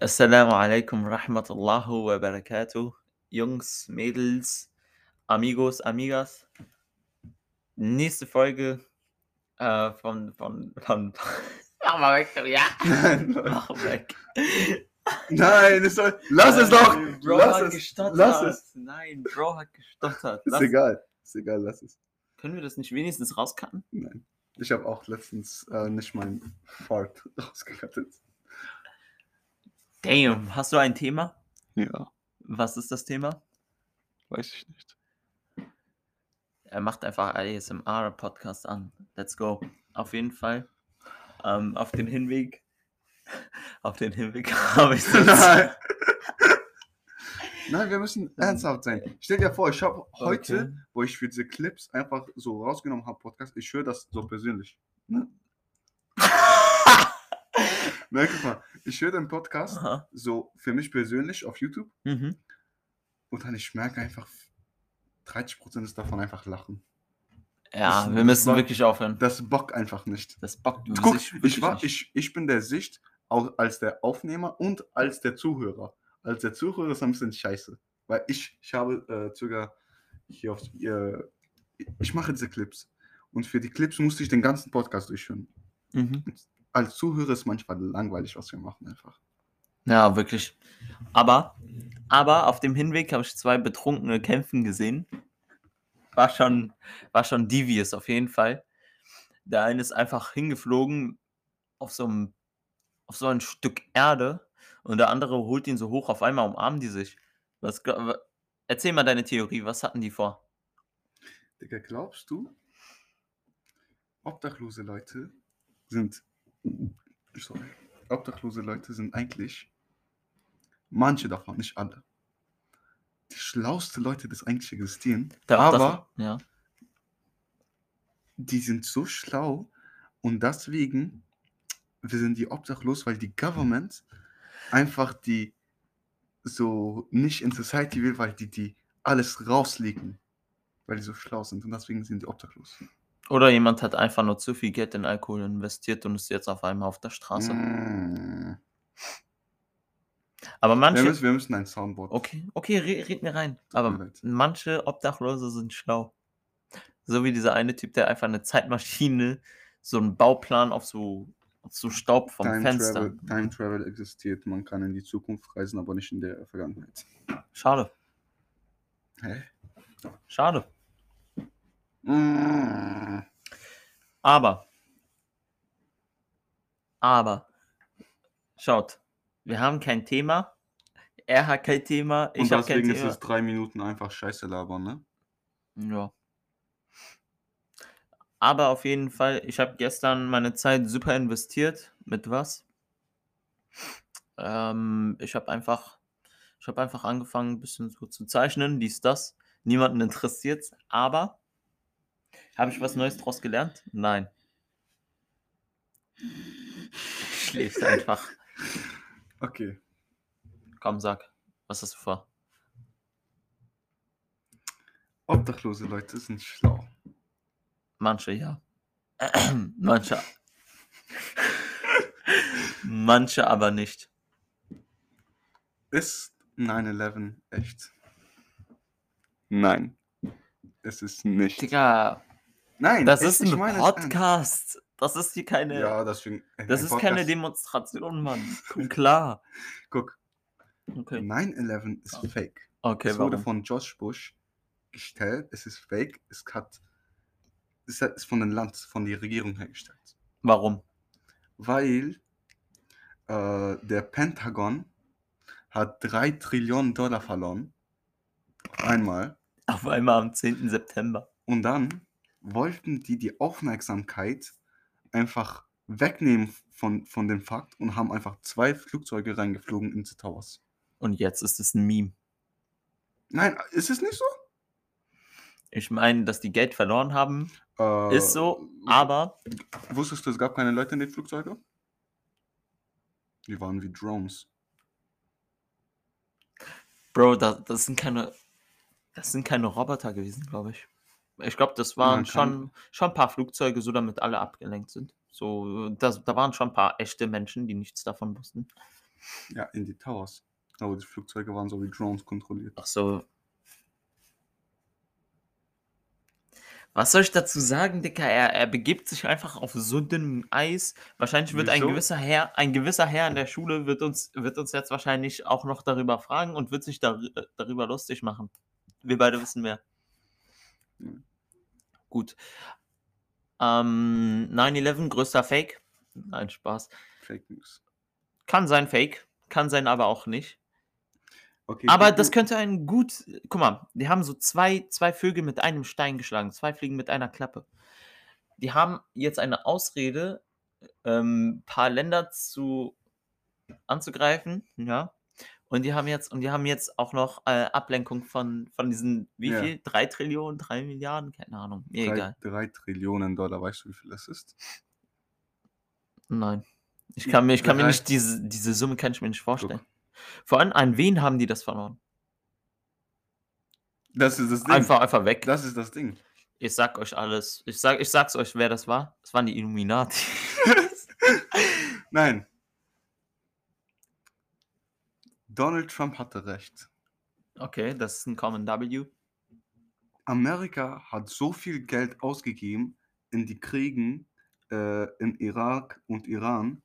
Assalamu alaikum rahmatullahi wa barakatuh. Jungs, Mädels, Amigos, Amigas. Nächste Folge äh, von, von, von. Mach mal weg, ja. Mach weg. Nein, es soll, lass es doch! Nein, Bro Lass hat es, gestottert. lass es. Nein, Bro hat gestottert. Ist Lass- egal, ist egal, lass es. Können wir das nicht wenigstens rauscutten? Nein. Ich habe auch letztens äh, nicht mein Fart rausgekattet. Damn, hast du ein Thema? Ja, Was ist das Thema? weiß ich nicht. Er macht einfach ASMR-Podcast an. Let's go. Auf jeden Fall. Ähm, auf den Hinweg. Auf den Hinweg habe ich so. Nein. Nein, wir müssen ernsthaft sein. Stell dir vor, ich habe heute, Okay. wo ich für diese Clips einfach so rausgenommen habe, Podcast, ich höre das so persönlich. Ne? Nein, guck mal, ich höre den Podcast Aha. so für mich persönlich auf YouTube Mhm. und dann ich merke einfach, 30% ist davon einfach Lachen. Ja, Das- wir müssen wirklich aufhören. Das bockt einfach nicht. Das bockt Guck, ich, war, nicht. ich, ich bin der Sicht auch als der Aufnehmer und als der Zuhörer. Als der Zuhörer ist ein bisschen scheiße. Weil ich, ich habe äh, sogar hier auf. Äh, ich mache diese Clips. Und für die Clips musste ich den ganzen Podcast durchführen. Mhm. Als Zuhörer ist manchmal langweilig, was wir machen einfach. Ja, wirklich. Aber, aber auf dem Hinweg habe ich zwei betrunkene Kämpfen gesehen. War schon, war schon devious auf jeden Fall. Der eine ist einfach hingeflogen auf so, einem, auf so ein Stück Erde und der andere holt ihn so hoch, auf einmal umarmen die sich. Was, erzähl mal deine Theorie, was hatten die vor? Digga, glaubst du, obdachlose Leute sind. Sorry. Obdachlose Leute sind eigentlich. Manche davon, nicht alle. Die schlauste Leute, die eigentlich existieren. Da- aber ja. die sind so schlau und deswegen wir sind die obdachlos, weil die Government einfach die so nicht in Society will, weil die die alles rauslegen, weil die so schlau sind und deswegen sind die obdachlos. Oder jemand hat einfach nur zu viel Geld in Alkohol investiert und ist jetzt auf einmal auf der Straße. Mm. Aber Wir, manche. müssen, wir müssen ein Soundboard. Okay, okay, red, red mir rein. Aber leid. manche Obdachlose sind schlau. So wie dieser eine Typ, der einfach eine Zeitmaschine, so einen Bauplan auf so, auf so Staub vom Time Fenster. Travel, Time Travel existiert, man kann in die Zukunft reisen, aber nicht in der Vergangenheit. Schade, Hä? schade. Mm. Aber, aber, schaut, wir haben kein Thema. Er hat kein Thema, Und ich habe kein deswegen ist Thema. es drei Minuten einfach Scheiße labern, ne? Ja. Aber auf jeden Fall, ich habe gestern meine Zeit super investiert. Mit was? Ähm, ich habe einfach, ich habe einfach angefangen, ein bisschen so zu zeichnen, dies, das. Niemanden interessiert aber habe ich was Neues draus gelernt? Nein. Schläfst einfach. Okay. Komm, sag, was hast du vor? Obdachlose Leute sind schlau. Manche ja. Manche. Manche aber nicht. Ist 9-11 echt? Nein. Es ist nicht. Digga, Nein, das ist ein es ernst. Podcast. Das ist hier keine. Ja, deswegen. ein- das ist keine Podcast- Demonstration, Mann. Komm klar. Guck, Okay. 9-11 ist fake. Okay, es wurde warum? von George Bush gestellt. Es ist fake. Es hat. Es ist von dem Land, von der Regierung hergestellt. Warum? Weil äh, der Pentagon hat 3 Trillionen Dollar verloren. Auf einmal. Auf einmal am 10. September. Und dann wollten die die Aufmerksamkeit einfach wegnehmen von, von dem Fakt und haben einfach zwei Flugzeuge reingeflogen in die Towers. Und jetzt ist es ein Meme. Nein, ist es nicht so? Ich meine, dass die Geld verloren haben, Äh, ist so, aber Wusstest du, es gab keine Leute in den Flugzeugen? Die waren wie Drones. Bro, das, das sind keine. Das sind keine Roboter gewesen, glaube ich. Ich glaube, das waren schon, schon ein paar Flugzeuge, so damit alle abgelenkt sind. So, das, da waren schon ein paar echte Menschen, die nichts davon wussten. Ja, in die Towers. Aber die Flugzeuge waren so wie Drones kontrolliert. Ach so. Was soll ich dazu sagen, Dicker? Er, er begibt sich einfach auf so dünnem Eis. Wahrscheinlich wird ein gewisser Herr, ein gewisser Herr in der Schule wird uns, wird uns jetzt wahrscheinlich auch noch darüber fragen und wird sich dar darüber lustig machen. Wir beide wissen mehr. Gut. Ähm, 9-11, größter Fake. Nein, Spaß. Fake News. Kann sein Fake, kann sein aber auch nicht. Okay, Aber das könnte ein gut. Guck mal, die haben so zwei, zwei Vögel mit einem Stein geschlagen, zwei Fliegen mit einer Klappe. Die haben jetzt eine Ausrede, ähm, paar Länder zu anzugreifen, ja. Und die haben jetzt, und die haben jetzt auch noch äh, Ablenkung von, von diesen, wie Ja. viel? Drei Trillionen, drei Milliarden? Keine Ahnung. Mir drei, egal. drei Trillionen Dollar, weißt du, wie viel das ist? Nein. Ich kann mir, ich kann mir nicht diese, diese Summe kann ich mir nicht vorstellen. Vor allem, an wen haben die das verloren? Das ist das Ding. Einfach, einfach weg. Das ist das Ding. Ich sag euch alles. Ich, sag, ich sag's euch, wer das war. Das waren die Illuminati. Nein. Donald Trump hatte recht. okay, das ist ein Common W. Amerika hat so viel Geld ausgegeben in die Kriegen äh, in Irak und Iran.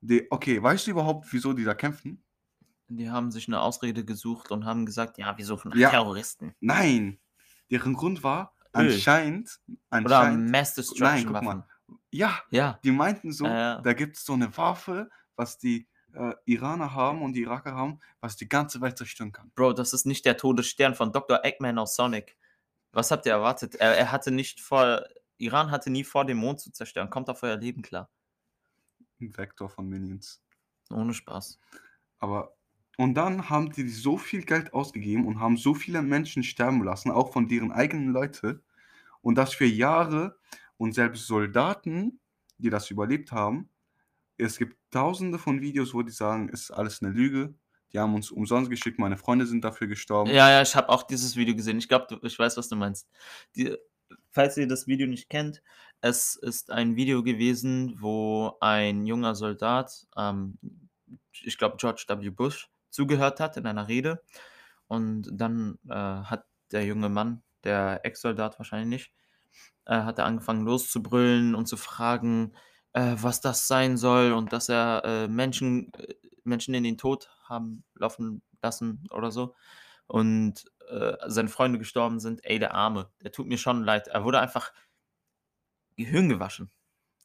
Die, okay, weißt du überhaupt, wieso die da kämpfen? Die haben sich eine Ausrede gesucht und haben gesagt, ja, wir suchen Ja. Terroristen. Nein. Deren Grund war Öl. anscheinend, Oder anscheinend Mass Nein, Destruction guck mal. Waffen. ja, Ja. die meinten so, ja. da gibt es so eine Waffe, was die äh, Iraner haben und die Iraker haben, was die ganze Welt zerstören kann. Bro, das ist nicht der Todesstern von Dr. Eggman aus Sonic. Was habt ihr erwartet? Er, er hatte nicht vor. Iran hatte nie vor, den Mond zu zerstören. Kommt auf euer Leben klar. Ein Vektor von Minions. Ohne Spaß. Aber und dann haben die so viel Geld ausgegeben und haben so viele Menschen sterben lassen, auch von deren eigenen Leute. Und das für Jahre. Und selbst Soldaten, die das überlebt haben, es gibt tausende von Videos, wo die sagen, es ist alles eine Lüge. Die haben uns umsonst geschickt, meine Freunde sind dafür gestorben. Ja, ja, ich habe auch dieses Video gesehen. Ich glaube, ich weiß, was du meinst. Die, falls ihr das Video nicht kennt, es ist ein Video gewesen, wo ein junger Soldat, ähm, ich glaube George W. Bush, zugehört hat in einer Rede. Und dann äh, hat der junge Mann, der Ex-Soldat wahrscheinlich äh, hat er angefangen loszubrüllen und zu fragen, äh, was das sein soll und dass er äh, Menschen, äh, Menschen in den Tod haben laufen lassen oder so. Und äh, seine Freunde gestorben sind. Ey, der Arme, der tut mir schon leid. Er wurde einfach Gehirn gewaschen.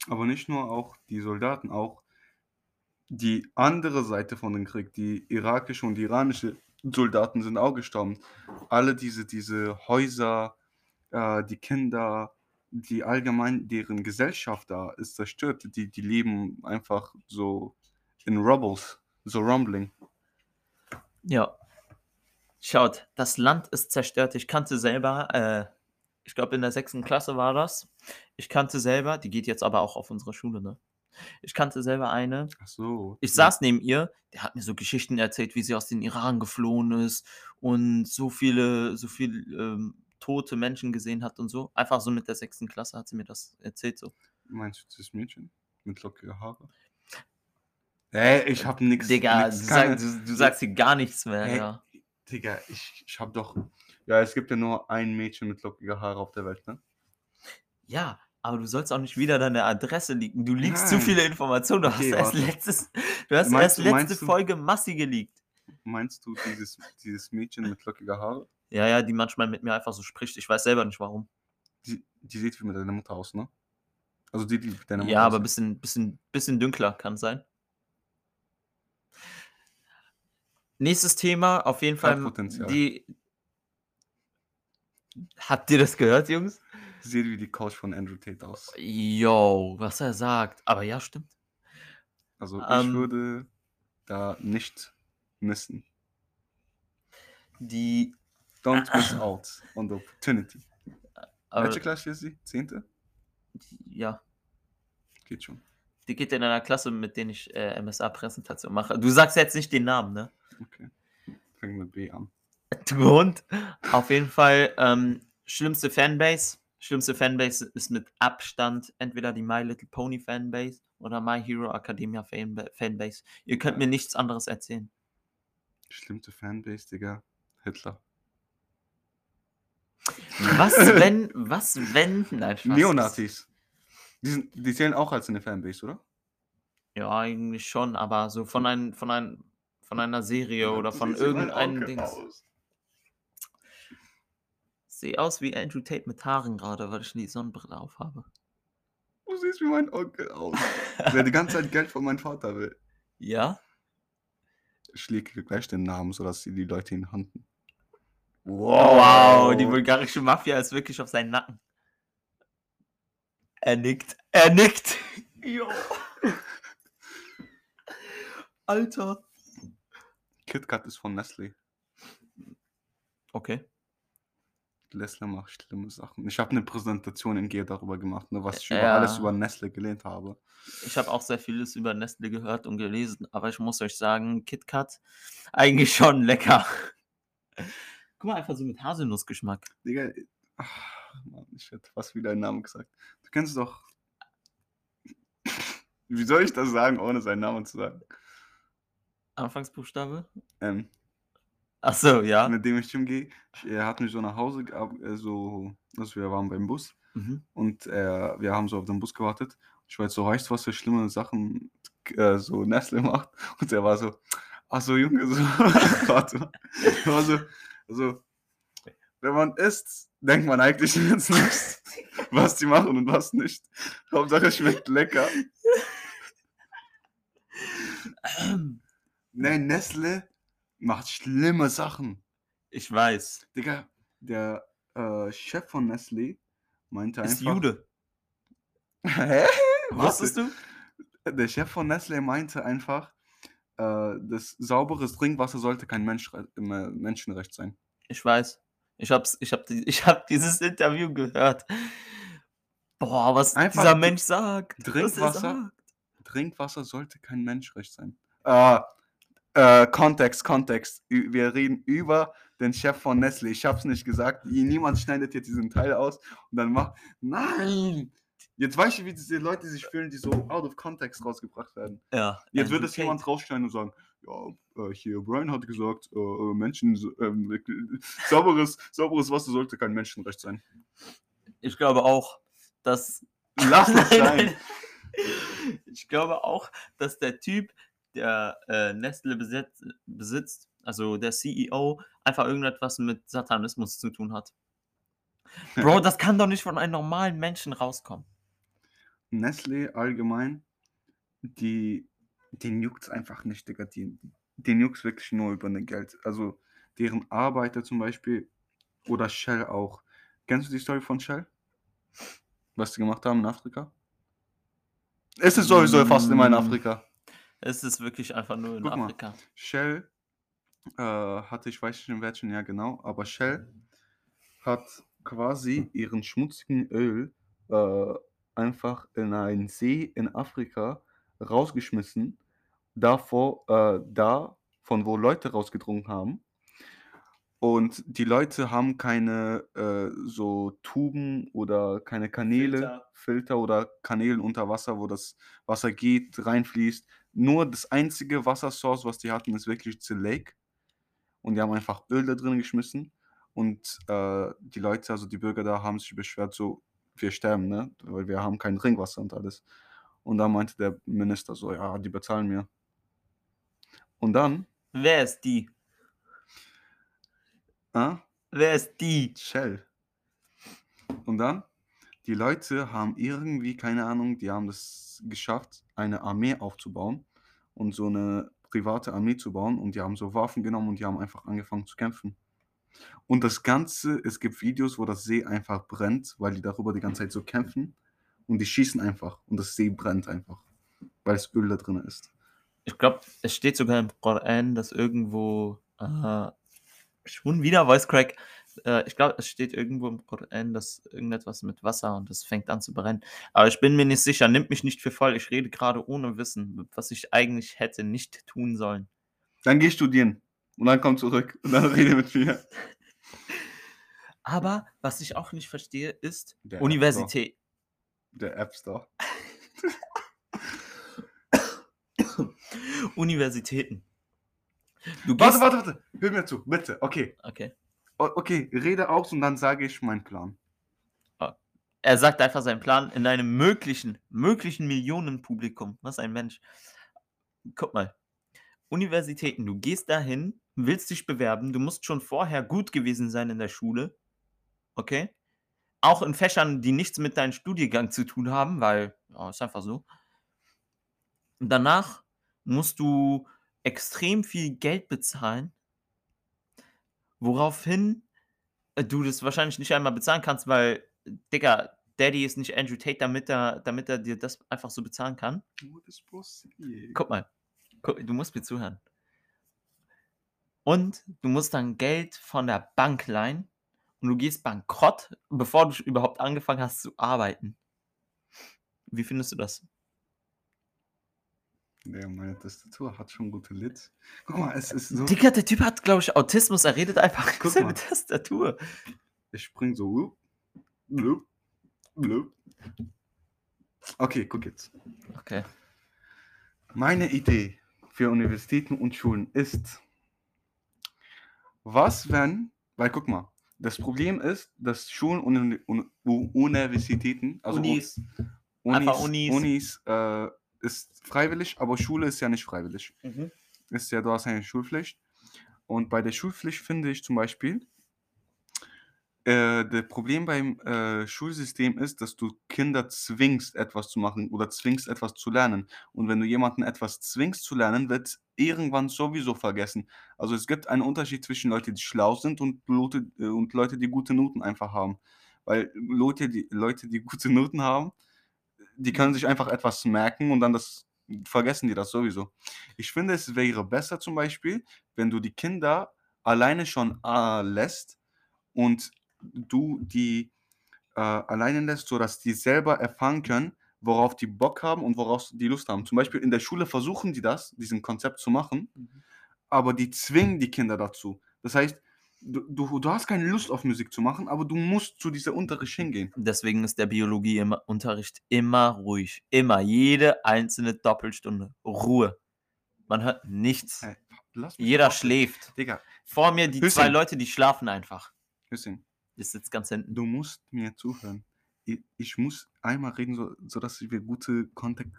Aber nicht nur auch die Soldaten, auch die andere Seite von dem Krieg, die irakische und iranische Soldaten sind auch gestorben. Alle diese, diese Häuser, äh, die Kinder, die allgemein, deren Gesellschaft da ist zerstört. Die, die leben einfach so in Rubbles, so rumbling. Ja. Schaut, das Land ist zerstört. Ich kannte selber, äh, ich glaube in der sechsten Klasse war das. Ich kannte selber, die geht jetzt aber auch auf unsere Schule, ne? Ich kannte selber eine, Ach so. ich saß neben ihr, der hat mir so Geschichten erzählt, wie sie aus dem Iran geflohen ist und so viele, so viel ähm, tote Menschen gesehen hat und so. Einfach so mit der sechsten Klasse hat sie mir das erzählt so. Meinst du das Mädchen mit lockiger Haare? Ey, ich hab nix. Digga, nix du, keine- sag, du, du sagst hier gar nichts mehr, Hey, ja. Digga, ich, ich hab doch. Ja, es gibt ja nur ein Mädchen mit lockiger Haare auf der Welt, ne? Ja, aber du sollst auch nicht wieder deine Adresse liegen. Du liegst zu viele Informationen. Du Okay, hast erst letztes, du hast Meinst erst letzte du- Folge Massi geleakt. Meinst du dieses, dieses Mädchen mit lockiger Haare? Ja, ja, die manchmal mit mir einfach so spricht. Ich weiß selber nicht warum. Die, die sieht wie mit deiner Mutter aus, ne? Also die, die mit deiner Mutter Ja, aber aussieht. bisschen, bisschen, bisschen dünkler kann sein. Nächstes Thema, auf jeden Fall. Potenzial. Die. Habt ihr das gehört, Jungs? Sieht wie die Couch von Andrew Tate aus. Yo, was er sagt. Aber ja, stimmt. Also ich Ähm. würde da nicht missen. Die. Don't miss out on the opportunity. Aber, Welche Klasse ist sie? Zehnte? ja, Geht schon. die geht in einer Klasse, mit denen ich äh, MSA-Präsentation mache. Du sagst jetzt nicht den Namen, ne? Okay. Fängt mit B an. Du Hund. Auf jeden Fall, ähm, schlimmste Fanbase. Schlimmste Fanbase ist mit Abstand entweder die My Little Pony Fanbase oder My Hero Academia Fanba Fanbase. Ihr könnt mir nichts anderes erzählen. Schlimmste Fanbase, Digga. Hitler. Was, wenn, was, wenn, nein, Spaß. Neonazis. Die, sind, die zählen auch als eine Fanbase, oder? Ja, eigentlich schon, aber so von, ein, von, ein, von einer Serie oder von mein irgendeinem aus. Sehe aus wie Andrew Tate mit Haaren gerade, weil ich die Sonnenbrille aufhabe. Du siehst wie mein Onkel aus. Der die ganze Zeit Geld von meinem Vater will. Ja? Ich lege gleich den Namen, sodass sie die Leute ihn handen. Wow, die bulgarische Mafia ist wirklich auf seinen Nacken. Er nickt. Er nickt. Jo. Alter. KitKat ist von Nestle. Okay. Nestle macht schlimme Sachen. Ich habe eine Präsentation in Geo darüber gemacht, ne, was ich über Ja. alles über Nestle gelehnt habe. Ich habe auch sehr vieles über Nestle gehört und gelesen, aber ich muss euch sagen, KitKat eigentlich schon lecker. Guck mal, einfach so mit Haselnussgeschmack. Digga, ach, Mann, ich hätte fast wieder einen Namen gesagt. Du kennst doch. Wie soll ich das sagen, ohne seinen Namen zu sagen? Anfangsbuchstabe? Ähm, Ach so, ja. mit dem ich umgehe. Er hat mich so nach Hause, äh, so, also wir waren beim Bus Mhm. und äh, wir haben so auf den Bus gewartet. Ich war jetzt so, weißt du, was für schlimme Sachen äh, so Nestle macht? Und er war so, ach so, Junge, so, warte mal. Er war so, also, wenn man isst, denkt man eigentlich jetzt nicht, was die machen und was nicht. Hauptsache, es schmeckt lecker. Nein, Nestle macht schlimme Sachen. Ich weiß. Digga, der äh, Chef von Nestle meinte Ist einfach. Jude. Hä? Wusstest du? Der Chef von Nestle meinte einfach, äh, das sauberes Trinkwasser sollte kein Menschre äh, Menschenrecht sein. Ich weiß. Ich hab's, ich hab, ich hab dieses Interview gehört. Boah, was Einfach dieser Mensch sagt. was er Trinkwasser? sagt. Trinkwasser sollte kein Menschenrecht sein. Äh, äh, Kontext, Kontext. Wir reden über den Chef von Nestle. Ich hab's nicht gesagt. Niemand schneidet jetzt diesen Teil aus und dann macht. Nein! Jetzt weißt du, wie diese Leute sich fühlen, die so out of context rausgebracht werden. Ja. Jetzt Andrew wird es jemand rausschneiden und sagen, ja, äh, hier, Brian hat gesagt, äh, äh, Menschen, ähm, sauberes, sauberes Wasser sollte kein Menschenrecht sein. Ich glaube auch, dass. Lass Nein, sein. Ich glaube auch, dass der Typ, der äh, Nestle besitzt, besitzt, also der CEO, einfach irgendetwas mit Satanismus zu tun hat. Bro, das kann doch nicht von einem normalen Menschen rauskommen. Nestle allgemein, die, den juckt's einfach nicht, Digga. Die, den juckt's wirklich nur über ne Geld. Also deren Arbeiter zum Beispiel oder Shell auch. Kennst du die Story von Shell? Was die gemacht haben in Afrika? Es ist sowieso fast immer in Mm. Afrika. Es ist wirklich einfach nur in Guck mal. Afrika. Shell äh, hatte, ich weiß nicht in welchem Jahr genau, aber Shell hat quasi ihren schmutzigen Öl äh, einfach in einen See in Afrika rausgeschmissen, davor, äh, da, von wo Leute rausgetrunken haben. Und die Leute haben keine äh, so Tuben oder keine Kanäle, Filter. Filter. oder Kanälen unter Wasser, wo das Wasser geht, reinfließt. Nur das einzige Wassersource, was die hatten, ist wirklich the Lake. Und die haben einfach Öl da drin geschmissen. Und äh, die Leute, also die Bürger da, haben sich beschwert, so, wir sterben, ne? Weil wir haben kein Trinkwasser und alles. Und da meinte der Minister so, ja, die bezahlen mir. Und dann, Wer ist die? äh, Wer ist die? Shell. Und dann, die Leute haben irgendwie, keine Ahnung, die haben das geschafft, eine Armee aufzubauen und so eine private Armee zu bauen und die haben so Waffen genommen und die haben einfach angefangen zu kämpfen. Und das Ganze, es gibt Videos, wo das See einfach brennt, weil die darüber die ganze Zeit so kämpfen und die schießen einfach und das See brennt einfach, weil das Öl da drin ist. Ich glaube, es steht sogar im Koran, dass irgendwo. Äh, schon wieder Voice Crack. Äh, ich glaube, es steht irgendwo im Koran, dass irgendetwas mit Wasser und es fängt an zu brennen. Aber ich bin mir nicht sicher. Nimmt mich nicht für voll. Ich rede gerade ohne Wissen, was ich eigentlich hätte nicht tun sollen. Dann geh studieren und dann komm zurück und dann rede mit mir. Aber was ich auch nicht verstehe, ist Der App Universität. Der App Store. Universitäten. Du Warte, warte, warte. Hör mir zu, bitte. Okay. Okay. O- Okay, rede aus und dann sage ich meinen Plan. Er sagt einfach seinen Plan in einem möglichen, möglichen Millionenpublikum. Was ein Mensch. Guck mal. Universitäten, du gehst dahin, willst dich bewerben, du musst schon vorher gut gewesen sein in der Schule. Okay? Auch in Fächern, die nichts mit deinem Studiengang zu tun haben, weil, ja, ist einfach so. Danach musst du extrem viel Geld bezahlen, woraufhin äh, du das wahrscheinlich nicht einmal bezahlen kannst, weil, Digga, Daddy ist nicht Andrew Tate, damit er, damit er dir das einfach so bezahlen kann. Guck mal, guck, du musst mir zuhören. Und du musst dann Geld von der Bank leihen und du gehst bankrott, bevor du überhaupt angefangen hast zu arbeiten. Wie findest du das? Ja, meine Tastatur hat schon gute Lids. Guck mal, es ist so. Digga, der Typ hat, glaube ich, Autismus. Er redet einfach Guck seine mal. Tastatur. Ich spring so. blub, blub. Okay, guck jetzt. Okay. Meine Idee für Universitäten und Schulen ist, was wenn, weil guck mal, das Problem ist, dass Schulen und Universitäten, also Unis. Unis, Unis. Unis äh, ist freiwillig, aber Schule ist ja nicht freiwillig. Mhm. Ist ja, du hast eine Schulpflicht. Und bei der Schulpflicht finde ich zum Beispiel, äh, das Problem beim äh, Schulsystem ist, dass du Kinder zwingst, etwas zu machen oder zwingst, etwas zu lernen. Und wenn du jemanden etwas zwingst zu lernen, wird irgendwann sowieso vergessen. Also es gibt einen Unterschied zwischen Leuten, die schlau sind und Leute, äh, und Leute, die gute Noten einfach haben. Weil Leute, die, Leute, die gute Noten haben, die können sich einfach etwas merken und dann das vergessen die das sowieso. Ich finde, es wäre besser zum Beispiel, wenn du die Kinder alleine schon äh, lässt und du die äh, alleine lässt, sodass die selber erfahren können, worauf die Bock haben und worauf die Lust haben. Zum Beispiel in der Schule versuchen die das, diesen Konzept zu machen, Mhm. aber die zwingen die Kinder dazu. Das heißt, du, du, du hast keine Lust auf Musik zu machen, aber du musst zu dieser Unterricht hingehen. Deswegen ist der Biologieunterricht immer ruhig. Immer. Jede einzelne Doppelstunde. Ruhe. Man hört nichts. Hey, Jeder doch- schläft. Digga, Vor mir die zwei Hüssein. Leute, die schlafen einfach. Hüssein, Ich sitze ganz hinten. du musst mir zuhören. Ich, ich muss einmal reden, so, sodass wir gute Content,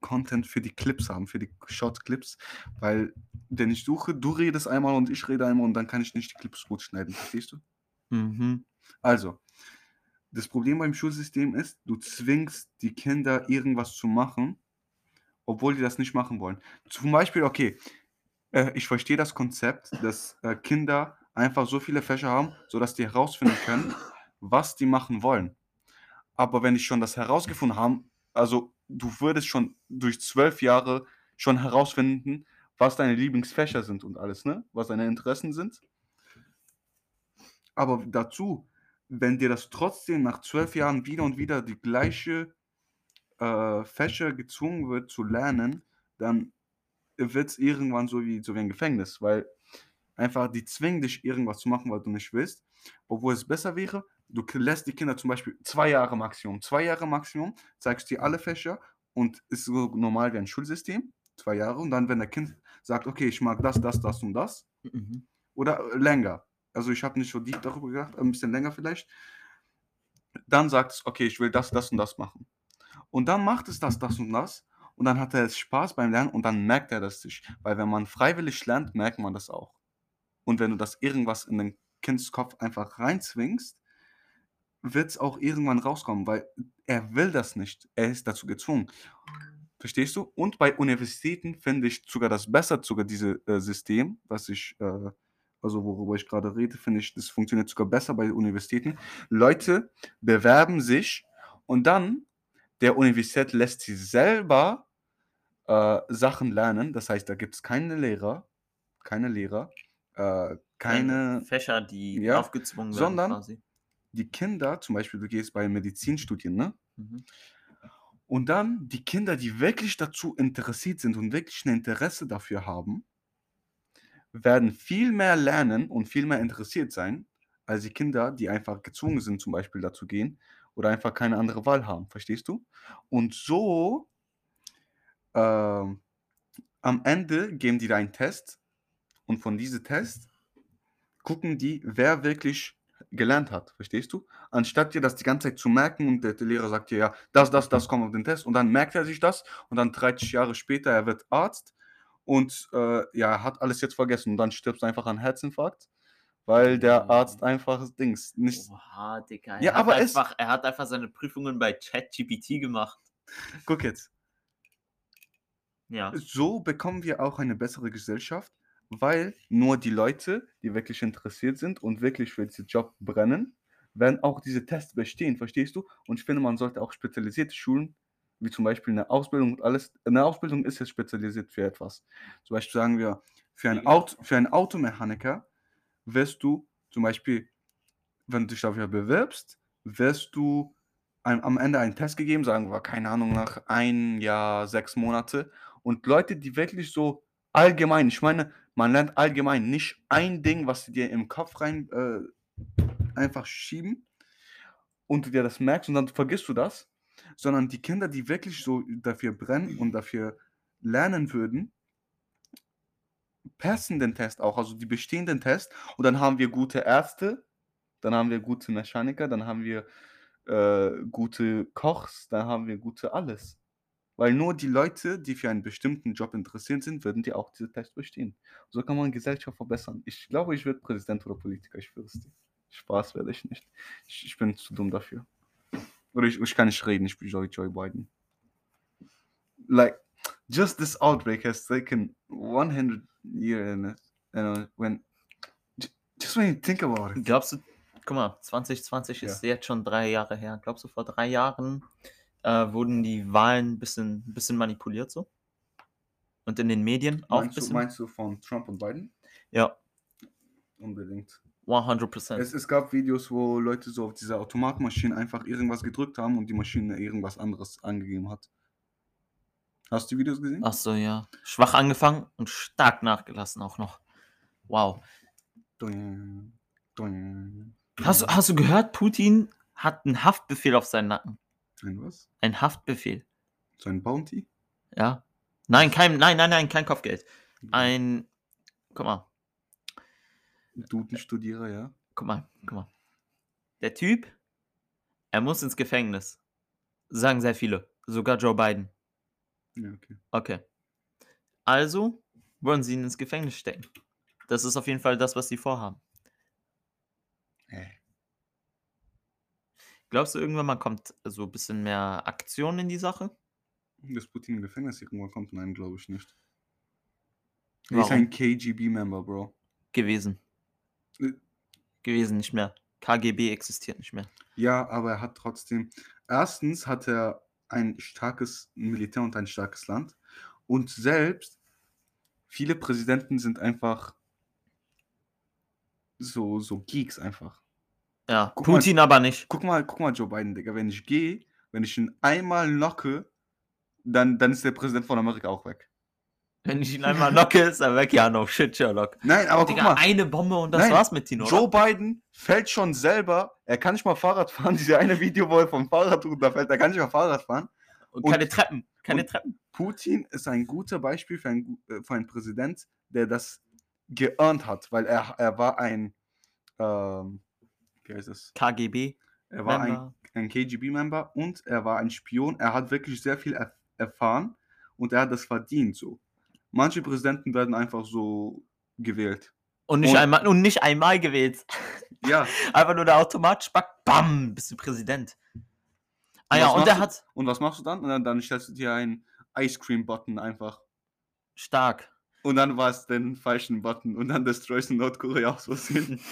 Content für die Clips haben, für die Short-Clips, weil wenn ich suche, du redest einmal und ich rede einmal und dann kann ich nicht die Clips gut schneiden, verstehst du? Mhm. Also, das Problem beim Schulsystem ist, du zwingst die Kinder irgendwas zu machen, obwohl die das nicht machen wollen. Zum Beispiel, okay, äh, ich verstehe das Konzept, dass äh, Kinder einfach so viele Fächer haben, sodass die herausfinden können, was die machen wollen. Aber wenn die schon das herausgefunden haben, also du würdest schon durch zwölf Jahre schon herausfinden, was deine Lieblingsfächer sind und alles, ne? Was deine Interessen sind. Aber dazu, wenn dir das trotzdem nach zwölf Jahren wieder und wieder die gleiche äh, Fächer gezwungen wird zu lernen, dann wird es irgendwann so wie, so wie ein Gefängnis, weil einfach die zwingen dich irgendwas zu machen, was du nicht willst, obwohl es besser wäre, du lässt die Kinder zum Beispiel zwei Jahre Maximum, zwei Jahre Maximum, zeigst dir alle Fächer und ist so normal wie ein Schulsystem, zwei Jahre und dann, wenn der Kind sagt, okay, ich mag das, das, das und das, Mhm. oder äh, länger. Also ich habe nicht so deep darüber gedacht, ein bisschen länger vielleicht. Dann sagt es, okay, ich will das, das und das machen. Und dann macht es das, das und das. Und dann hat er es Spaß beim Lernen und dann merkt er das sich. Weil wenn man freiwillig lernt, merkt man das auch. Und wenn du das irgendwas in den Kindskopf einfach reinzwingst, wird es auch irgendwann rauskommen, weil er will das nicht. Er ist dazu gezwungen. Verstehst du? Und bei Universitäten finde ich sogar das besser, sogar dieses äh, System, was ich, äh, also worüber ich gerade rede, finde ich, das funktioniert sogar besser bei Universitäten. Leute bewerben sich und dann der Universität lässt sie selber äh, Sachen lernen. Das heißt, da gibt es keine Lehrer, keine Lehrer, äh, keine, Fächer, die Ja, aufgezwungen werden sondern- quasi. Die Kinder, zum Beispiel, du gehst bei Medizinstudien, ne? Mhm. Und dann die Kinder, die wirklich dazu interessiert sind und wirklich ein Interesse dafür haben, werden viel mehr lernen und viel mehr interessiert sein, als die Kinder, die einfach gezwungen sind, zum Beispiel dazu gehen oder einfach keine andere Wahl haben. Verstehst du? Und so ähm, am Ende geben die da einen Test und von diesem Test gucken die, wer wirklich gelernt hat. Verstehst du? Anstatt dir das die ganze Zeit zu merken und der, der Lehrer sagt dir, ja, das, das, das kommt auf den Test und dann merkt er sich das und dann 30 Jahre später, er wird Arzt und äh, ja, er hat alles jetzt vergessen und dann stirbst du einfach an Herzinfarkt, weil der Arzt einfach Dings nicht. Oha, Digga. Er Ja, hat aber es- einfach, er hat einfach seine Prüfungen bei ChatGPT gemacht. Guck jetzt, Ja. so bekommen wir auch eine bessere Gesellschaft, weil nur die Leute, die wirklich interessiert sind und wirklich für diesen Job brennen, werden auch diese Tests bestehen, verstehst du? Und ich finde, man sollte auch spezialisierte Schulen, wie zum Beispiel eine Ausbildung und alles, eine Ausbildung ist jetzt spezialisiert für etwas. Zum Beispiel sagen wir, für einen, Auto, für einen Automechaniker wirst du zum Beispiel, wenn du dich dafür bewirbst, wirst du am Ende einen Test gegeben, sagen wir, keine Ahnung, nach ein Jahr, sechs Monate. Und Leute, die wirklich so allgemein, ich meine, man lernt allgemein nicht ein Ding, was sie dir im Kopf rein äh, einfach schieben und du dir das merkst und dann vergisst du das, sondern die Kinder, die wirklich so dafür brennen und dafür lernen würden, passen den Test auch, also die bestehen den Test und dann haben wir gute Ärzte, dann haben wir gute Mechaniker, dann haben wir äh, gute Kochs, dann haben wir gute alles. Weil nur die Leute, die für einen bestimmten Job interessiert sind, würden die auch diese Test bestehen. So kann man Gesellschaft verbessern. Ich glaube, ich werde Präsident oder Politiker, ich schwöre es dir. Spaß werde ich nicht. Ich, ich bin zu dumm dafür. Oder ich, ich kann nicht reden, ich bin Joe, Joe Biden. Like, just this outbreak has taken 100 years in it. You know, when, just when you think about it. Glaubst du, guck mal, 2020 ist jetzt schon drei Jahre her. Glaubst du, vor drei Jahren äh, wurden die Wahlen ein bisschen, bisschen manipuliert so? Und in den Medien auch ein Meinst du, bisschen? meinst du von Trump und Biden? Ja, Unbedingt. 100%. Es, es gab Videos, wo Leute so auf dieser Automatmaschine einfach irgendwas gedrückt haben und die Maschine irgendwas anderes angegeben hat. Hast du die Videos gesehen? Ach so, ja. Schwach angefangen und stark nachgelassen auch noch. Wow. Hast, du- hast du gehört, Putin hat einen Haftbefehl auf seinen Nacken? Ein was? Ein Haftbefehl. So ein Bounty? Ja. Nein, kein, nein, nein, nein, kein Kopfgeld. Ein, guck mal, Dudenstudierer, ja. guck mal, guck mal. Der Typ, er muss ins Gefängnis. Sagen sehr viele. Sogar Joe Biden. Ja, okay. Okay. Also wollen sie ihn ins Gefängnis stecken. Das ist auf jeden Fall das, was sie vorhaben. Äh. Glaubst du, irgendwann mal kommt so ein bisschen mehr Aktion in die Sache? Dass Putin im Gefängnis irgendwann kommt? Nein, glaube ich nicht. Er ist Warum? ein KGB-Member, Bro. Gewesen. Äh. Gewesen, nicht mehr. KGB existiert nicht mehr. Ja, aber er hat trotzdem. Erstens hat er ein starkes Militär und ein starkes Land. Und selbst viele Präsidenten sind einfach so, so Geeks einfach. Ja, Guck mal- Putin aber nicht. Guck mal, guck mal, Joe Biden, Digga. Wenn ich gehe, wenn ich ihn einmal locke, dann, dann ist der Präsident von Amerika auch weg. Wenn ich ihn einmal locke, ist er weg. Ja, no shit, Sherlock. Nein, aber guck Digga, mal. eine Bombe und das Nein, war's mit Tino. Joe oder? Biden fällt schon selber, er kann nicht mal Fahrrad fahren, diese eine Video, wo er vom Fahrrad runterfällt, er kann nicht mal Fahrrad fahren. Und und- keine Treppen. Keine und- Treppen. Putin ist ein guter Beispiel für, ein, äh, für einen Präsident, der das geearnt hat, weil er, er war ein, ähm, wie heißt es? KGB. Er war ein, Member. ein KGB-Member und er war ein Spion. Er hat wirklich sehr viel er erfahren und er hat das verdient so. Manche Präsidenten werden einfach so gewählt. Und nicht, Und- einmal, und nicht einmal gewählt. Ja, Einfach nur der Automat spackt, bam, bist du Präsident. Ah Und ja, und er hat und was machst du dann? Und dann, dann stellst du dir einen Ice Cream Button einfach. stark. Und dann war es den falschen Button und dann destroyst du Nordkorea aus Versehen.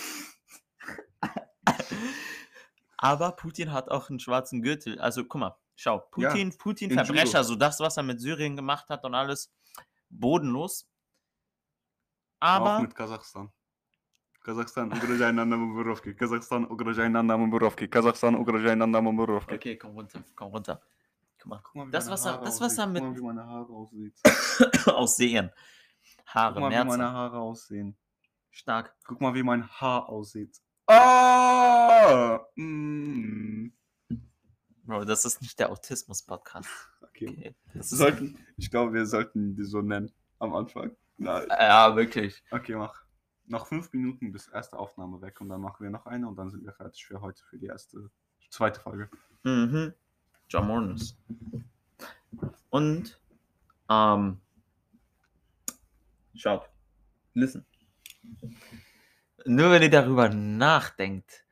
Aber Putin hat auch einen schwarzen Gürtel. Also guck mal, schau, Ja, Putin, Putin in Verbrecher, Judo. so das, was er mit Syrien gemacht hat und alles, bodenlos. Auch Aber mit Kasachstan. Kasachstan, угрожай нам на бомбировке. Kasachstan, угрожай нам на бомбировке. Kasachstan, угрожай нам на бомбировке. okay, komm runter, komm runter. Guck mal, Guck mal, wie Das, meine was er- Haare das, was er aussehen. mit- Guck mal, wie meine Haare aussehen. aussehen. Haare, Guck mal, wie Merze. meine Haare aussehen. Stark. Guck mal, wie mein Haar aussieht. Oh! Mm. Bro, das ist nicht der Autismus-Podcast. Okay. Okay. Sollten, ich glaube, wir sollten die so nennen am Anfang. Nein. ja, wirklich. Okay, mach. Noch fünf Minuten bis erste Aufnahme weg und dann machen wir noch eine und dann sind wir fertig für heute, für die erste, zweite Folge. Mhm. John Morris. Und, ähm, schaut, listen. Nur wenn ihr darüber nachdenkt,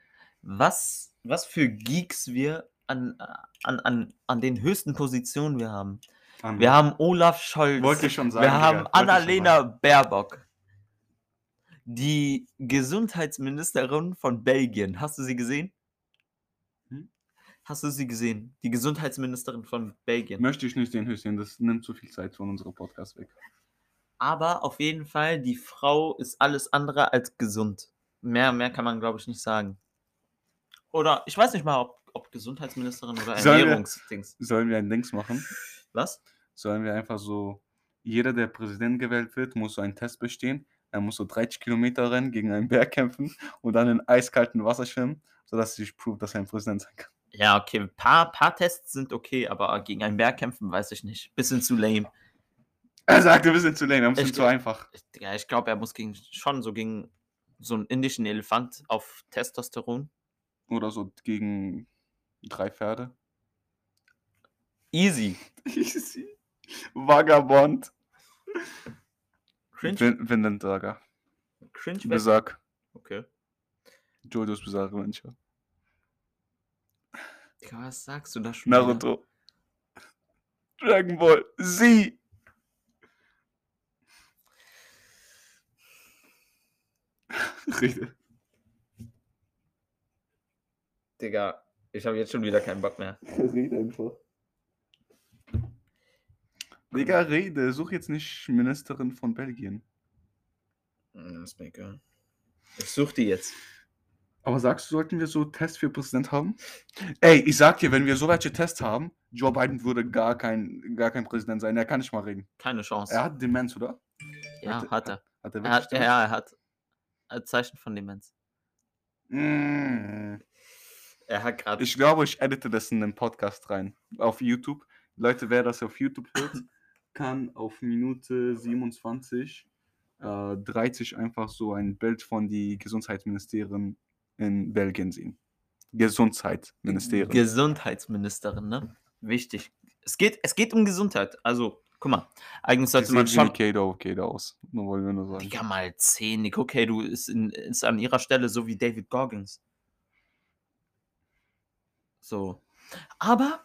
was, was für Geeks wir an, an, an, an den höchsten Positionen wir haben. An- Wir haben Olaf Scholz. Wollte ich schon sagen. wir Digga, haben schon Annalena. Baerbock. Die Gesundheitsministerin von Belgien. Hast du sie gesehen? Hm? Hast du sie gesehen? Die Gesundheitsministerin von Belgien. Möchte ich nicht sehen, Höschen, das nimmt zu viel Zeit von unserem Podcast weg. Aber auf jeden Fall, die Frau ist alles andere als gesund. Mehr, mehr kann man, glaube ich, nicht sagen. Oder ich weiß nicht mal, ob, ob Gesundheitsministerin oder Sollen wir- Ernährungsdings. Sollen wir ein Dings machen? Was? Sollen wir einfach so, jeder, der Präsident gewählt wird, muss so einen Test bestehen. Er muss so 30 Kilometer rennen, gegen einen Berg kämpfen und dann in eiskalten Wasser schwimmen, sodass sich proved, dass er ein Präsident sein kann. Ja, okay, ein paar, paar Tests sind okay, aber gegen einen Berg kämpfen, weiß ich nicht. Bisschen zu lame. Er sagte, wir sind zu lame, ein bisschen Ich- zu einfach. Ich, ja, ich glaube, er muss gegen, schon so gegen so einen indischen Elefant auf Testosteron. Oder so gegen drei Pferde. Easy. Vagabond. Cringe. Vin Vinland Saga. Cringe. Besag. Okay. Jojo's Bizarre Adventure. Was sagst du da schon? wieder? Naruto. Dragon Ball. Sie. Rede. Digga, ich habe jetzt schon wieder keinen Bock mehr. Rede einfach. Digga, rede. Such jetzt nicht Ministerin von Belgien. Hm, Ist mir egal. Ich suche die jetzt. Aber sagst du, sollten wir so Tests für Präsident haben? Ey, ich sag dir, wenn wir so welche Tests haben, Joe Biden würde gar kein, gar kein Präsident sein. Er kann nicht mal reden. Keine Chance. Er hat Demenz, oder? ja, hat- hat er. Hat er Er hat, wirklich ja, er hat ein Zeichen von Demenz. Demenz? Mm. Er hat gerade. Ich glaube, ich edite das in den Podcast rein. Auf YouTube. Leute, wer das auf YouTube hört, kann auf Minute 27 äh, 30 einfach so ein Bild von die Gesundheitsministerin in Belgien sehen. Gesundheitsministerin. Gesundheitsministerin, ne? Wichtig. Es geht, es geht um Gesundheit. Also, guck mal. Eigentlich sollte man schon. Kato, Kato aus. Nur wollen wir nur sagen. Digga, mal 10. Nick, okay, du ist, in, ist an ihrer Stelle so wie David Goggins. So. Aber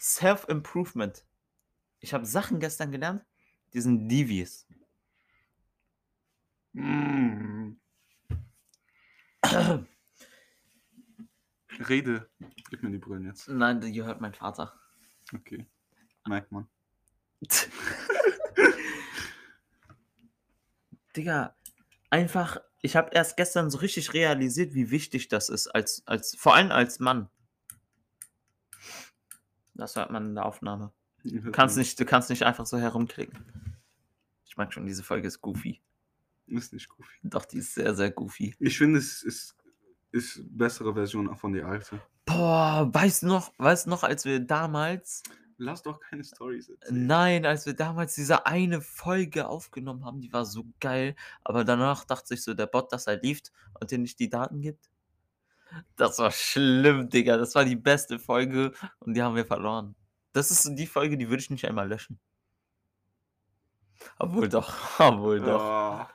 Self-Improvement. Ich habe Sachen gestern gelernt, die sind devious. Mm. Rede. Gib mir die Brillen jetzt. Nein, die hört mein Vater. Okay. Merkt man. Digga, einfach, ich habe erst gestern so richtig realisiert, wie wichtig das ist, als, als, vor allem als Mann. Das hört man in der Aufnahme. Du kannst nicht, du kannst nicht einfach so herumklicken. Ich mag schon, diese Folge ist goofy. Ist nicht goofy. Doch, die ist sehr, sehr goofy. Ich finde, es ist, ist bessere Version von der alte. Boah, weißt du noch, weißt du noch, als wir damals, Lass doch keine Stories erzählen. nein, als wir damals diese eine Folge aufgenommen haben, die war so geil, aber danach dachte sich so der Bot, dass er lief und dir nicht die Daten gibt. Das war schlimm, Digga. Das war die beste Folge und die haben wir verloren. Das ist so die Folge, die würde ich nicht einmal löschen. Obwohl doch, obwohl doch. Ah,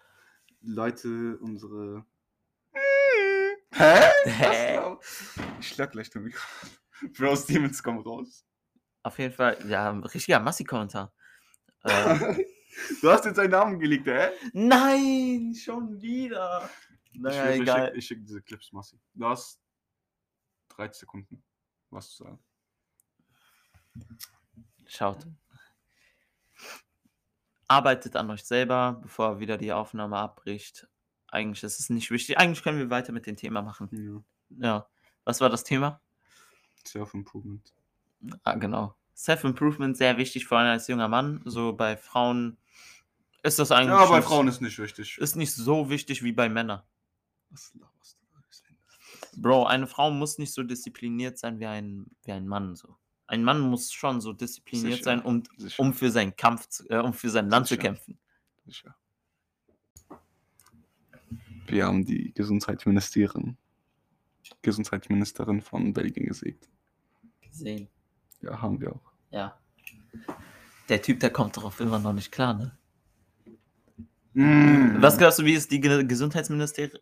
Leute, unsere. Hä? Hä? Ich schlag gleich den Mikrofon. Bros Demons kommen raus. Auf jeden Fall, ja, ein richtiger Massi-Kommentar. Äh, Du hast jetzt einen Namen geleakt, hä? nein, schon wieder. Naja, ich, egal. Ich, schicke diese Clips, Massi. Du hast 30 Sekunden, was zu sagen. Schaut. Arbeitet an euch selber, bevor wieder die Aufnahme abbricht. Eigentlich ist es nicht wichtig. Eigentlich können wir weiter mit dem Thema machen. Ja. Ja. Was war das Thema? Self-Improvement. Ah, genau. Self-Improvement sehr wichtig, vor allem als junger Mann. So bei Frauen ist das eigentlich Ja, bei nicht, Frauen ist nicht wichtig. ist nicht so wichtig wie bei Männern. Was laberst du? Bro, eine Frau muss nicht so diszipliniert sein wie ein, wie ein Mann. So. Ein Mann muss schon so diszipliniert Sicher, sein, um, sicher. um für seinen Kampf, zu, äh, um für sein Land zu Sicher. kämpfen. Sicher. Wir haben die Gesundheitsministerin, Gesundheitsministerin von Belgien gesägt. Gesehen. Ja, haben wir auch. Ja. Der Typ, der kommt darauf immer noch nicht klar, ne? Mm. Was glaubst du, wie ist die Ge- Gesundheitsministerin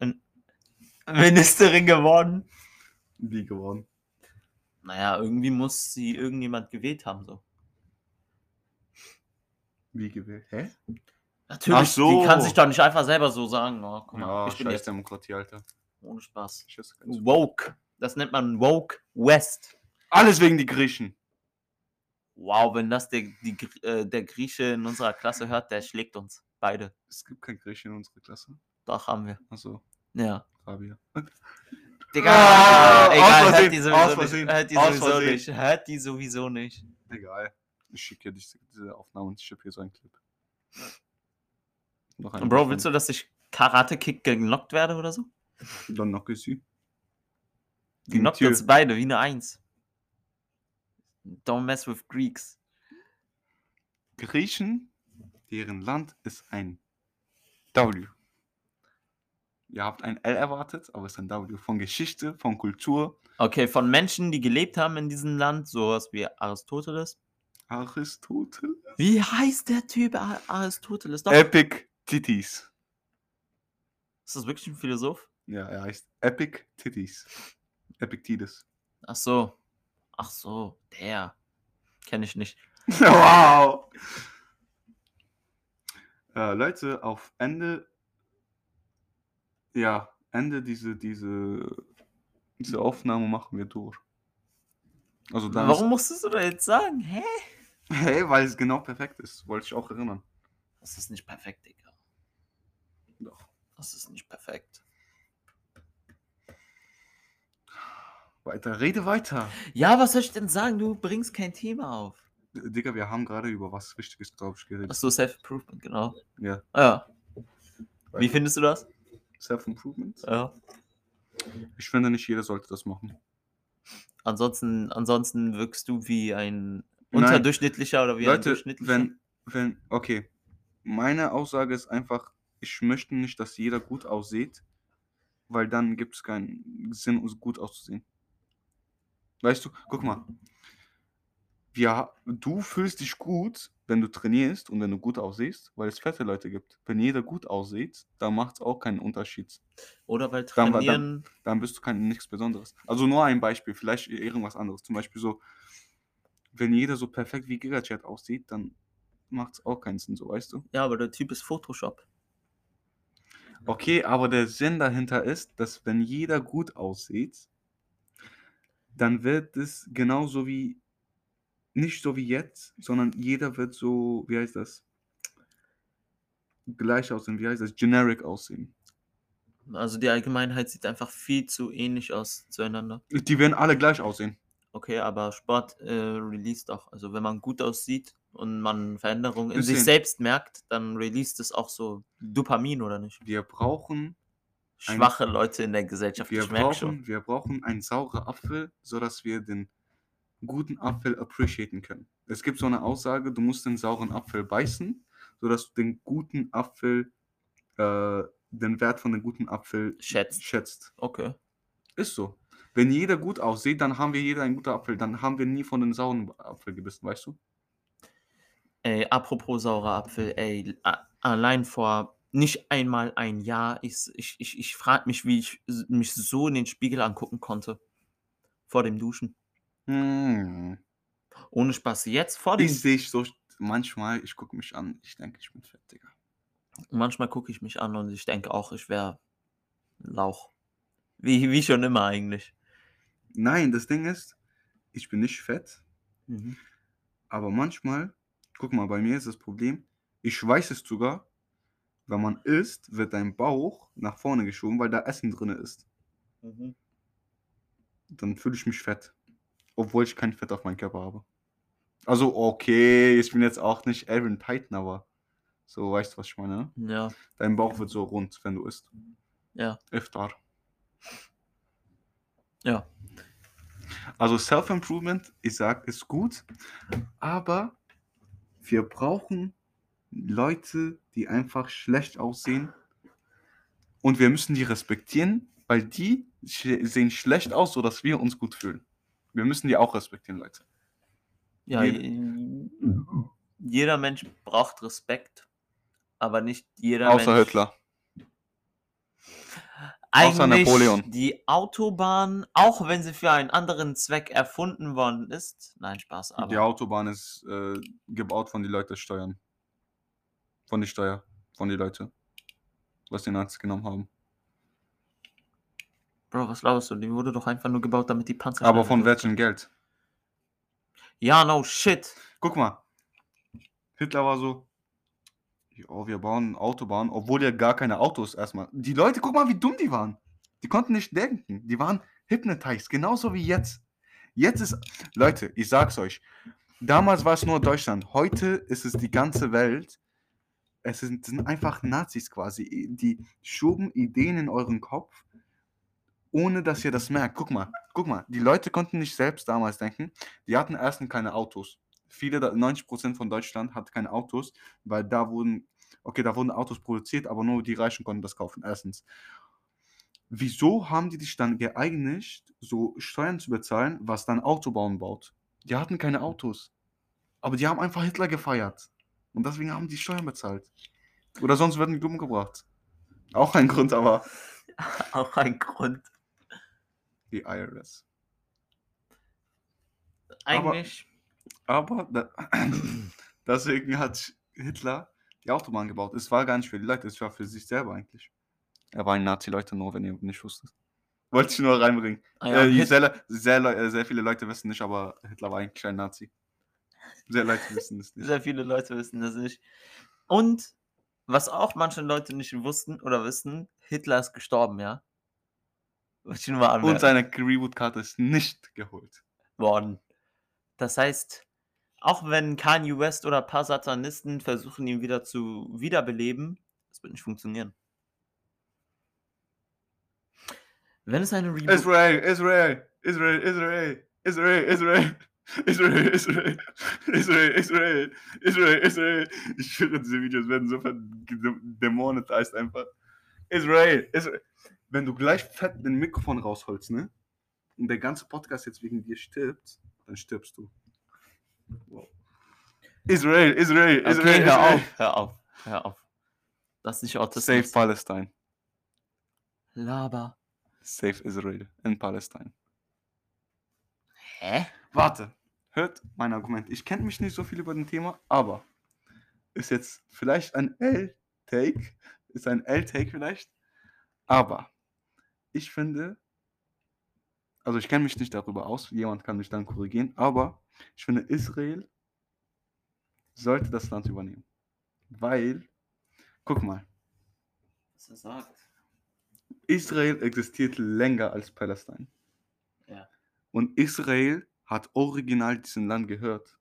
äh, Ministerin geworden? Wie geworden? Naja, irgendwie muss sie irgendjemand gewählt haben, so. Wie gewählt? Hä? Natürlich, Ach so. die kann sich doch nicht einfach selber so sagen, oh, guck mal, Ja, ich bin scheiß jetzt Demokratie, Alter. ohne Spaß. Woke. Das nennt man Woke West. Alles wegen die Griechen. Wow, wenn das der, die, äh, der Grieche in unserer Klasse hört, der schlägt uns. Beide. Es gibt kein Griechen in unserer Klasse. Doch, haben wir. Achso, Ja. Rabia. Digga, Ah, aus egal, hört die aus sowieso nicht. Hört die sowieso nicht. Hört die sowieso nicht. Egal. Ich schicke dir diese, diese Aufnahme und ich schicke hier so einen Clip. Noch einen Bro, willst du, dass ich Karate-Kick genockt werde oder so? Dann noch sie. Die knockt uns beide wie eine Eins. Don't mess with Greeks. Griechen, deren Land ist ein W. Ihr habt ein L erwartet, aber es ist ein W. Von Geschichte, von Kultur. Okay, von Menschen, die gelebt haben in diesem Land, sowas wie Aristoteles. Aristoteles. Wie heißt der Typ Ar- Aristoteles? Doch. Epic Titties. Ist das wirklich ein Philosoph? Ja, er heißt Epic Titties. Epictetus. Ach so. Ach so, der. Kenne ich nicht. wow. Äh, Leute, auf Ende. Ja, Ende diese, diese, diese Aufnahme machen wir durch. Also dann Warum musstest du da jetzt sagen? Hä? Hey, weil es genau perfekt ist. Wollte ich auch erinnern. Das ist nicht perfekt, Digga. Doch. Das ist nicht perfekt. Weiter, rede weiter. Ja, was soll ich denn sagen? Du bringst kein Thema auf. Digga, wir haben gerade über was Wichtiges, glaube ich, geredet. Achso, Self-Improvement, genau. Ja. Ja. Wie findest du das? Self-Improvement? Ja. Ich finde nicht jeder sollte das machen. Ansonsten, ansonsten wirkst du wie ein Nein. unterdurchschnittlicher oder wie ein Leute, durchschnittlicher. wenn, wenn, okay. Meine Aussage ist einfach, ich möchte nicht, dass jeder gut aussieht, weil dann gibt es keinen Sinn, uns gut auszusehen. Weißt du, guck mal. Wir, du fühlst dich gut, wenn du trainierst und wenn du gut aussiehst, weil es fette Leute gibt. Wenn jeder gut aussieht, dann macht es auch keinen Unterschied. oder weil Dann- dann- trainieren. Dann bist du kein nichts Besonderes. Also nur ein Beispiel, vielleicht irgendwas anderes. Zum Beispiel so, wenn jeder so perfekt wie Gigachat aussieht, dann macht es auch keinen Sinn, so weißt du. Ja, aber der Typ ist Photoshop. Okay, aber der Sinn dahinter ist, dass wenn jeder gut aussieht, dann wird es genauso wie, nicht so wie jetzt, sondern jeder wird so, wie heißt das? Gleich aussehen, wie heißt das? Generic aussehen. Also die Allgemeinheit sieht einfach viel zu ähnlich aus zueinander. Die werden alle gleich aussehen. Okay, aber Sport äh, released auch. Also wenn man gut aussieht und man Veränderungen in sich selbst merkt, dann released es auch so Dopamin, oder nicht? Wir brauchen, Ein- Schwache Leute in der Gesellschaft, wir brauchen, wir brauchen einen sauren Apfel, sodass wir den guten Apfel appreciaten können. Es gibt so eine Aussage, du musst den sauren Apfel beißen, sodass du den guten Apfel, äh, den Wert von dem guten Apfel Schätzt. schätzt. Okay. Ist so. Wenn jeder gut aussieht, dann haben wir jeder einen guten Apfel. Dann haben wir nie von den sauren Apfel gebissen, weißt du? Ey, apropos saurer Apfel, ey, allein vor nicht einmal ein Jahr, ich, ich, ich, ich frage mich, wie ich mich so in den Spiegel angucken konnte. Vor dem Duschen. Hm. Ohne Spaß. Jetzt vor dem Ich sehe so manchmal, ich gucke mich an, ich denke, ich bin fett, Digga. Manchmal gucke ich mich an und ich denke auch, ich wäre Lauch. Wie, wie schon immer eigentlich. Nein, das Ding ist, ich bin nicht fett, Mhm. aber manchmal, guck mal, bei mir ist das Problem, ich weiß es sogar, wenn man isst, wird dein Bauch nach vorne geschoben, weil da Essen drin ist. Mhm. Dann fühle ich mich fett, obwohl ich kein Fett auf meinem Körper habe. Also, okay, ich bin jetzt auch nicht Aaron Titan, aber so, weißt du, was ich meine? ne? Ja, Dein Bauch wird so rund, wenn du isst. ja. Iftar. Ja. Also Self-Improvement, ich sag, ist gut, aber wir brauchen Leute, die einfach schlecht aussehen und wir müssen die respektieren, weil die sehen schlecht aus, sodass wir uns gut fühlen. Wir müssen die auch respektieren, Leute. Ja, Jeder- je- jeder Mensch braucht Respekt, aber nicht jeder Außer Mensch. Hitler. Eigentlich Außer Napoleon. die Autobahn, auch wenn sie für einen anderen Zweck erfunden worden ist. Nein, Spaß, aber. Die Autobahn ist äh, gebaut von den Leuten Steuern. Von die Steuer. Von die Leute. Was die Nazis genommen haben. Bro, was glaubst du? Die wurde doch einfach nur gebaut, damit die Panzer. Aber von welchem Geld? Ja, no shit. Guck mal. Hitler war so, ja, wir bauen Autobahnen, obwohl ja gar keine Autos erstmal. Die Leute, guck mal, wie dumm die waren. Die konnten nicht denken. Die waren hypnotized, genauso wie jetzt. Jetzt ist, Leute, ich sag's euch, damals war es nur Deutschland, heute ist es die ganze Welt. Es sind, sind einfach Nazis quasi, die schoben Ideen in euren Kopf, ohne dass ihr das merkt. Guck mal, guck mal, die Leute konnten nicht selbst damals denken. Die hatten erstens keine Autos. Viele, da- 90% von Deutschland hat keine Autos, weil da wurden, okay, da wurden Autos produziert, aber nur die Reichen konnten das kaufen, erstens. Wieso haben die sich dann geeinigt, so Steuern zu bezahlen, was dann Autobahnen baut? Die hatten keine Autos. Aber die haben einfach Hitler gefeiert. Und deswegen haben die Steuern bezahlt. Oder sonst werden die umgebracht. Auch ein Grund, aber Auch ein Grund. die IRS. Eigentlich. Aber da, deswegen hat Hitler die Autobahn gebaut. Es war gar nicht für die Leute, es war für sich selber eigentlich. Er war ein Nazi, Leute, nur wenn ihr nicht wusstet. Wollte ich nur reinbringen. Ah ja, äh, sehr, sehr, äh, sehr viele Leute wissen nicht, aber Hitler war eigentlich ein Nazi. Sehr Leute wissen es nicht. Sehr viele Leute wissen das nicht. Und was auch manche Leute nicht wussten oder wissen, Hitler ist gestorben, ja. Und seine Reboot-Karte ist nicht geholt. worden. Das heißt, auch wenn Kanye West oder ein paar Satanisten versuchen, ihn wieder zu wiederbeleben, das wird nicht funktionieren. Wenn es eine Reboot... Israel, Israel, Israel, Israel, Israel, Israel. Israel, Israel, Israel, Israel, Israel, Israel. Ich schwöre, diese Videos werden so demonetized einfach. Israel, Israel. Wenn du gleich fett den Mikrofon rausholst, ne? Und der ganze Podcast jetzt wegen dir stirbt, dann stirbst du. Wow. Israel, Israel, Israel, Okay, hör Israel. auf, hör auf, hör auf. Das ist nicht Save Autismus. Palestine. Laber. Save Israel in Palestine. Hä? Warte, hört mein Argument. Ich kenne mich nicht so viel über den Thema, aber ist jetzt vielleicht ein L-Take, ist ein L-Take vielleicht, aber ich finde, also ich kenne mich nicht darüber aus, jemand kann mich dann korrigieren, aber ich finde, Israel sollte das Land übernehmen. Weil, guck mal, Was er sagt. Israel existiert länger als Palästina. Ja. Und Israel hat original diesem Land gehört.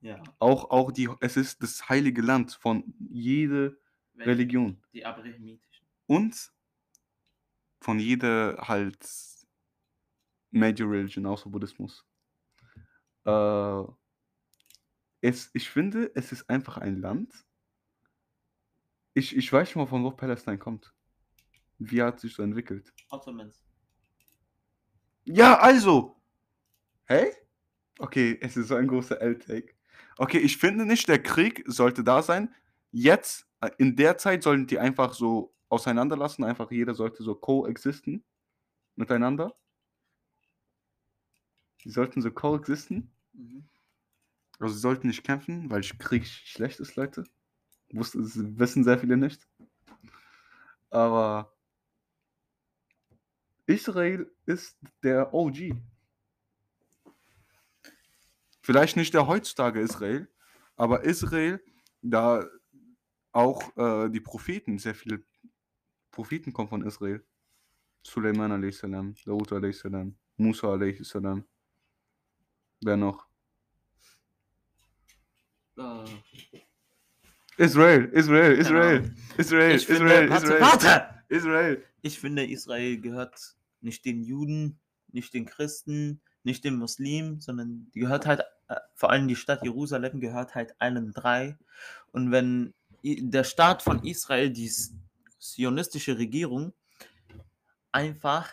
Ja. Auch, auch die, es ist das heilige Land von jeder Religion. Die abrahamitischen. Und von jeder halt Major Religion, außer Buddhismus. Äh, es, ich finde, es ist einfach ein Land. Ich, ich weiß schon mal, von wo Palästina kommt. Wie hat sich so entwickelt? Ottomans. Ja, also. Hey? Okay, es ist so ein großer L-Take. Okay, ich finde nicht, der Krieg sollte da sein. Jetzt, äh, in der Zeit, sollten die einfach so auseinanderlassen. Einfach jeder sollte so coexisten miteinander. Die sollten so coexisten. Mhm. Also sie sollten nicht kämpfen, weil Krieg schlecht ist, Leute. Wussten, das wissen sehr viele nicht. Aber Israel ist der OG. Vielleicht nicht der heutzutage Israel, aber Israel, da auch äh, die Propheten, sehr viele Propheten kommen von Israel. Suleiman a.s., Daud a.s., Musa a.s. Wer noch? Äh, Israel, Israel, Israel. Israel, ich finde, Israel, warte, Israel, warte! Israel. Ich finde, Israel gehört nicht den Juden, nicht den Christen, nicht den Muslimen, sondern die gehört halt, vor allem die Stadt Jerusalem gehört halt allen drei. Und wenn der Staat von Israel, die zionistische Regierung, einfach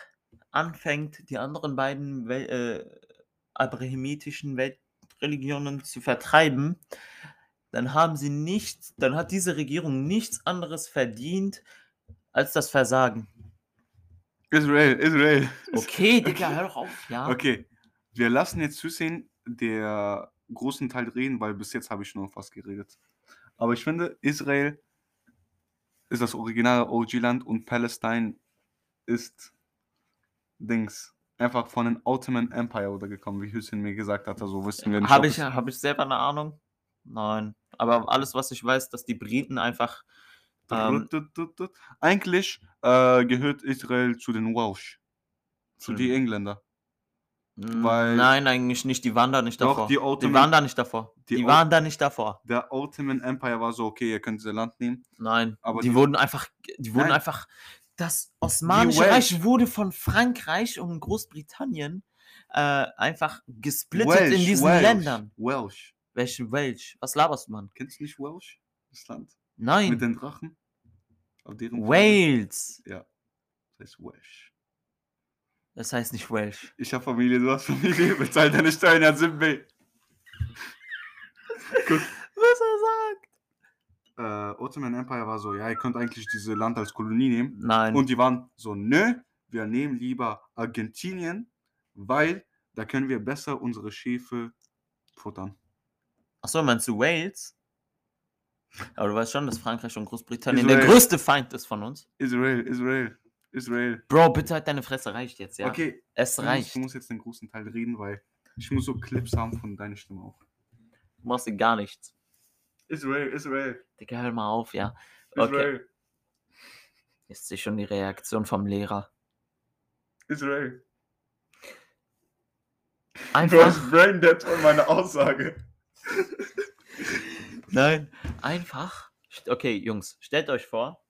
anfängt, die anderen beiden Wel äh, abrahamitischen Weltreligionen zu vertreiben, dann haben sie nichts, dann hat diese Regierung nichts anderes verdient als das Versagen. Israel, Israel. Okay, Digga, hör doch auf, ja. Okay, wir lassen jetzt Hussein der großen Teil reden, weil bis jetzt habe ich nur fast geredet. Aber ich finde, Israel ist das originale OG-Land und Palästina ist Dings. Einfach von den Ottoman Empire oder gekommen, wie Hussein mir gesagt hat. Also wissen wir nicht. Habe ich, hab ich selber eine Ahnung? Nein. Aber alles, was ich weiß, dass die Briten einfach. Ähm. Eigentlich äh, gehört Israel zu den Welsh. Zu den den- Engländer. M, weil- Nein, eigentlich nicht. Die waren da nicht Doch, davor. die die Ottoman- waren da nicht davor. die Die, waren da nicht davor. Der Ottoman Empire war so, okay, ihr könnt dieses Land nehmen. Nein. Aber die, die- wurden einfach. Die wurden Nein. einfach. Das Osmanische Welsh. Reich wurde von Frankreich und Großbritannien äh, einfach gesplittet in diesen Welsh, Ländern. Welsh. Welche Welch? Was laberst du, Mann? Kennst du nicht Welsh? Das Land. Nein. Mit den Drachen? Wales. Ja. Das heißt Welsh. Das heißt nicht Welsh. Ich habe Familie, du hast Familie, bezahl deine Steuern, ja, Simbe. Gut. Was er sagt? Äh, Ottoman Empire war so, ja, ihr könnt eigentlich dieses Land als Kolonie nehmen. Nein. Und die waren so, nö, wir nehmen lieber Argentinien, weil da können wir besser unsere Schäfe futtern. Achso, meinst du Wales? Aber du weißt schon, dass Frankreich und Großbritannien der Israel. größte Feind ist von uns. Israel, Israel, Israel. Bro, bitte halt deine Fresse, reicht jetzt, ja. Okay, Es du reicht. du musst jetzt den großen Teil reden, weil ich muss so Clips haben von deiner Stimme auch. Du machst dir gar nichts. Israel, Israel, Digga, hör mal auf, ja. Okay. Israel, Jetzt sehe ich schon die Reaktion vom Lehrer. Israel. Du Einfach. hast Braindead von meiner Aussage. Nein, einfach. Okay, Jungs, stellt euch vor,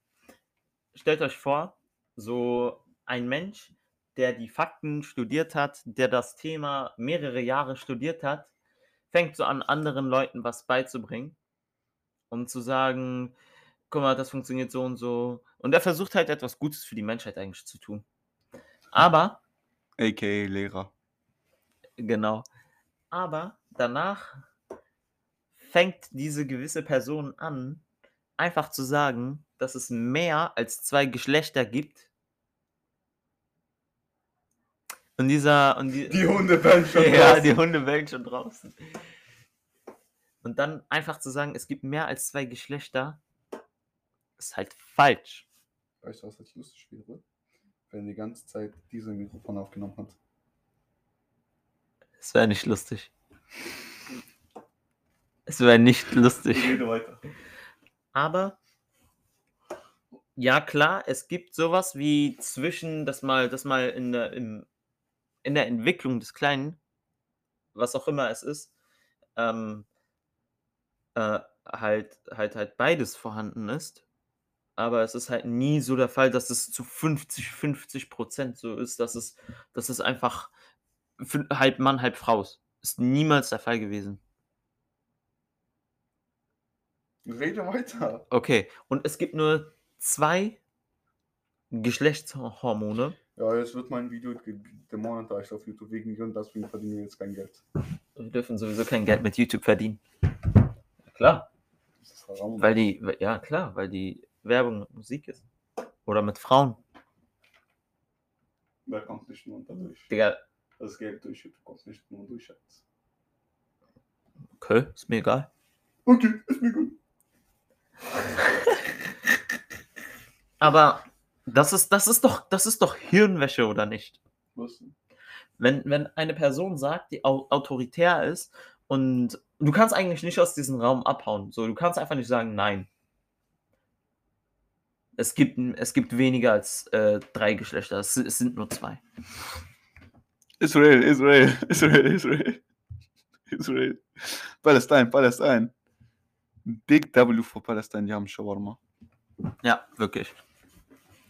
stellt euch vor, so ein Mensch, der die Fakten studiert hat, der das Thema mehrere Jahre studiert hat, fängt so an, anderen Leuten was beizubringen, um zu sagen, guck mal, das funktioniert so und so. Und er versucht halt etwas Gutes für die Menschheit eigentlich zu tun. Aber A.k.a. Lehrer. Genau. Aber danach fängt diese gewisse Person an, einfach zu sagen, dass es mehr als zwei Geschlechter gibt. Und dieser. Und die, Die Hunde werden schon ja, draußen. die Hunde bellen schon draußen. Und dann einfach zu sagen, es gibt mehr als zwei Geschlechter, ist halt falsch. Weißt du, was jetzt lustig wäre? Wenn die ganze Zeit diese Mikrofon aufgenommen hat. Es wäre nicht lustig. Es wäre nicht lustig. Rede weiter. Aber ja, klar, es gibt sowas wie zwischen, das mal, das mal in der, im, in der Entwicklung des Kleinen, was auch immer es ist, ähm, äh, halt, halt, halt beides vorhanden ist. Aber es ist halt nie so der Fall, dass es zu 50, 50 Prozent so ist, dass es, dass es einfach halb Mann, halb Frau ist. Ist niemals der Fall gewesen. Rede weiter. Okay, und es gibt nur zwei Geschlechtshormone. Ja, jetzt wird mein Video demonetized auf YouTube wegen mir und deswegen verdienen wir jetzt kein Geld. Wir dürfen sowieso kein Geld mit YouTube verdienen. Klar, weil die, ja klar, weil die Werbung mit Musik ist. Oder mit Frauen. Da kommt nicht nur dadurch. Digga, Das Geld durch YouTube kommt nicht nur durch. Schatz. okay, ist mir egal. Okay, ist mir gut. Aber das ist, das ist doch, das ist doch Hirnwäsche, oder nicht? Was? Wenn, wenn eine Person sagt, die au autoritär ist und du kannst eigentlich nicht aus diesem Raum abhauen. So, du kannst einfach nicht sagen, nein. Es gibt, es gibt weniger als äh, drei Geschlechter. Es, es sind nur zwei. Israel, Israel, Israel, Israel. Israel. Palästina, Palästina. Big W für Palästina, die haben Shawarma. Ja, wirklich.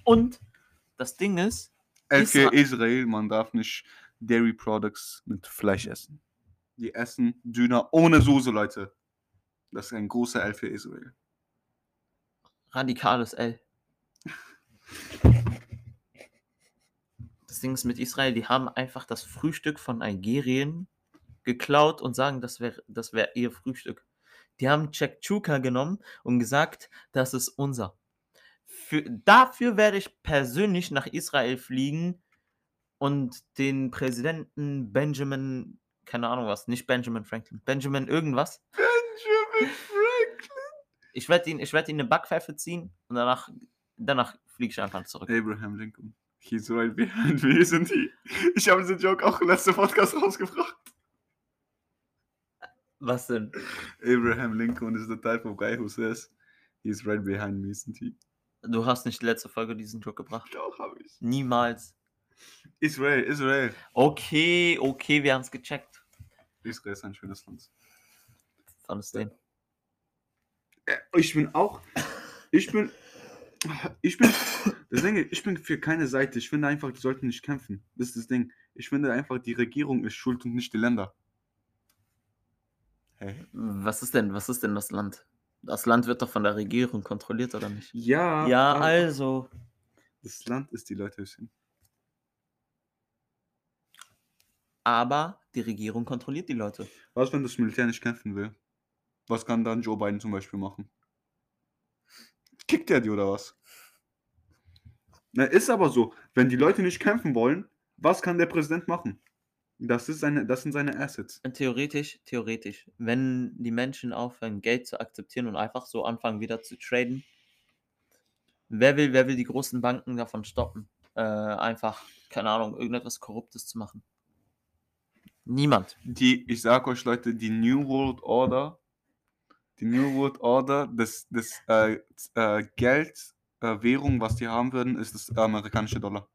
Und das Ding ist, Elke Isra- Israel, man darf nicht Dairy Products mit Fleisch essen. Die essen Döner ohne Soße, Leute. Das ist ein großer L für Israel. Radikales L. Das Ding ist mit Israel, die haben einfach das Frühstück von Nigerien geklaut und sagen, das wäre das wär ihr Frühstück. Die haben Chekchuka genommen und gesagt, das ist unser. Für, dafür werde ich persönlich nach Israel fliegen und den Präsidenten Benjamin, keine Ahnung was, nicht Benjamin Franklin, Benjamin irgendwas. Benjamin Franklin. Ich werde ihn, ich werd ihn eine Backpfeife ziehen und danach, danach fliege ich einfach zurück. Abraham Lincoln. He's right behind me, isn't he? Ich habe diesen Joke auch im letzten Podcast rausgebracht. Was denn? Abraham Lincoln is the type of guy who says, he's right behind me, isn't he? Du hast nicht letzte Folge diesen Joke gebracht. Doch, habe ich. Niemals. Israel, Israel. Okay, okay, wir haben es gecheckt. Israel ist ein schönes Land. Fandest den? Äh, Ich bin auch. Ich bin. Ich bin. Das Ding, ist, ich bin für keine Seite. Ich finde einfach, die sollten nicht kämpfen. Das ist das Ding. Ich finde einfach, die Regierung ist schuld und nicht die Länder. Hä? Was ist denn, was ist denn das Land? Das Land wird doch von der Regierung kontrolliert, oder nicht? Ja. Ja, aber also. Das Land ist die Leute. Aber die Regierung kontrolliert die Leute. Was, wenn das Militär nicht kämpfen will? Was kann dann Joe Biden zum Beispiel machen? Kickt er die oder was? Na, ist aber so. Wenn die Leute nicht kämpfen wollen, was kann der Präsident machen? Das, ist seine, das sind seine Assets. Theoretisch, theoretisch, wenn die Menschen aufhören, Geld zu akzeptieren und einfach so anfangen, wieder zu traden, wer will, wer will die großen Banken davon stoppen? Äh, einfach, keine Ahnung, irgendetwas Korruptes zu machen. Niemand. Die, ich sag euch Leute, die New World Order, die New World Order, das, das äh, äh, Geld, äh, Währung, was die haben würden, ist das amerikanische Dollar.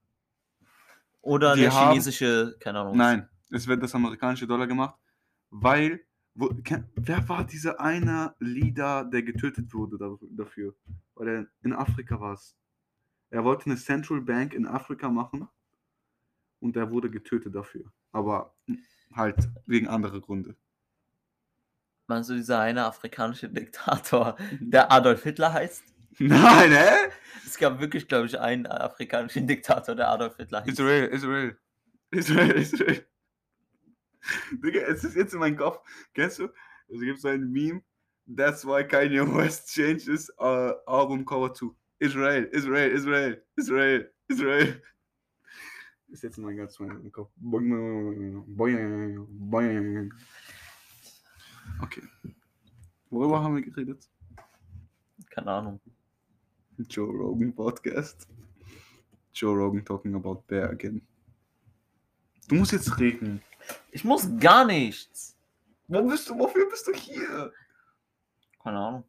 Oder Die der haben- chinesische, keine Ahnung. Nein, es wird das amerikanische Dollar gemacht, weil, wo, wer war dieser eine Leader, der getötet wurde da, dafür? Weil er in Afrika war es. Er wollte eine Central Bank in Afrika machen und er wurde getötet dafür. Aber halt wegen anderer Gründe. Meinst du, dieser eine afrikanische Diktator, der Adolf Hitler heißt? Nein, hä? Es gab wirklich, glaube ich, einen afrikanischen Diktator, der Adolf Hitler hieß. Israel, Israel. Israel, Israel. Digga, es ist jetzt in meinem Kopf. Kennst du? Es gibt so ein Meme. That's why Kanye West changes uh, album cover to Israel, Israel, Israel, Israel, Israel. Ist jetzt in meinem ganz meinem Kopf. Okay. Worüber haben wir geredet? Keine Ahnung. Joe Rogan Podcast. Joe Rogan talking about bear again. Du musst jetzt reden. Ich muss gar nichts. Wo bist du? Wofür bist du hier? Keine Ahnung.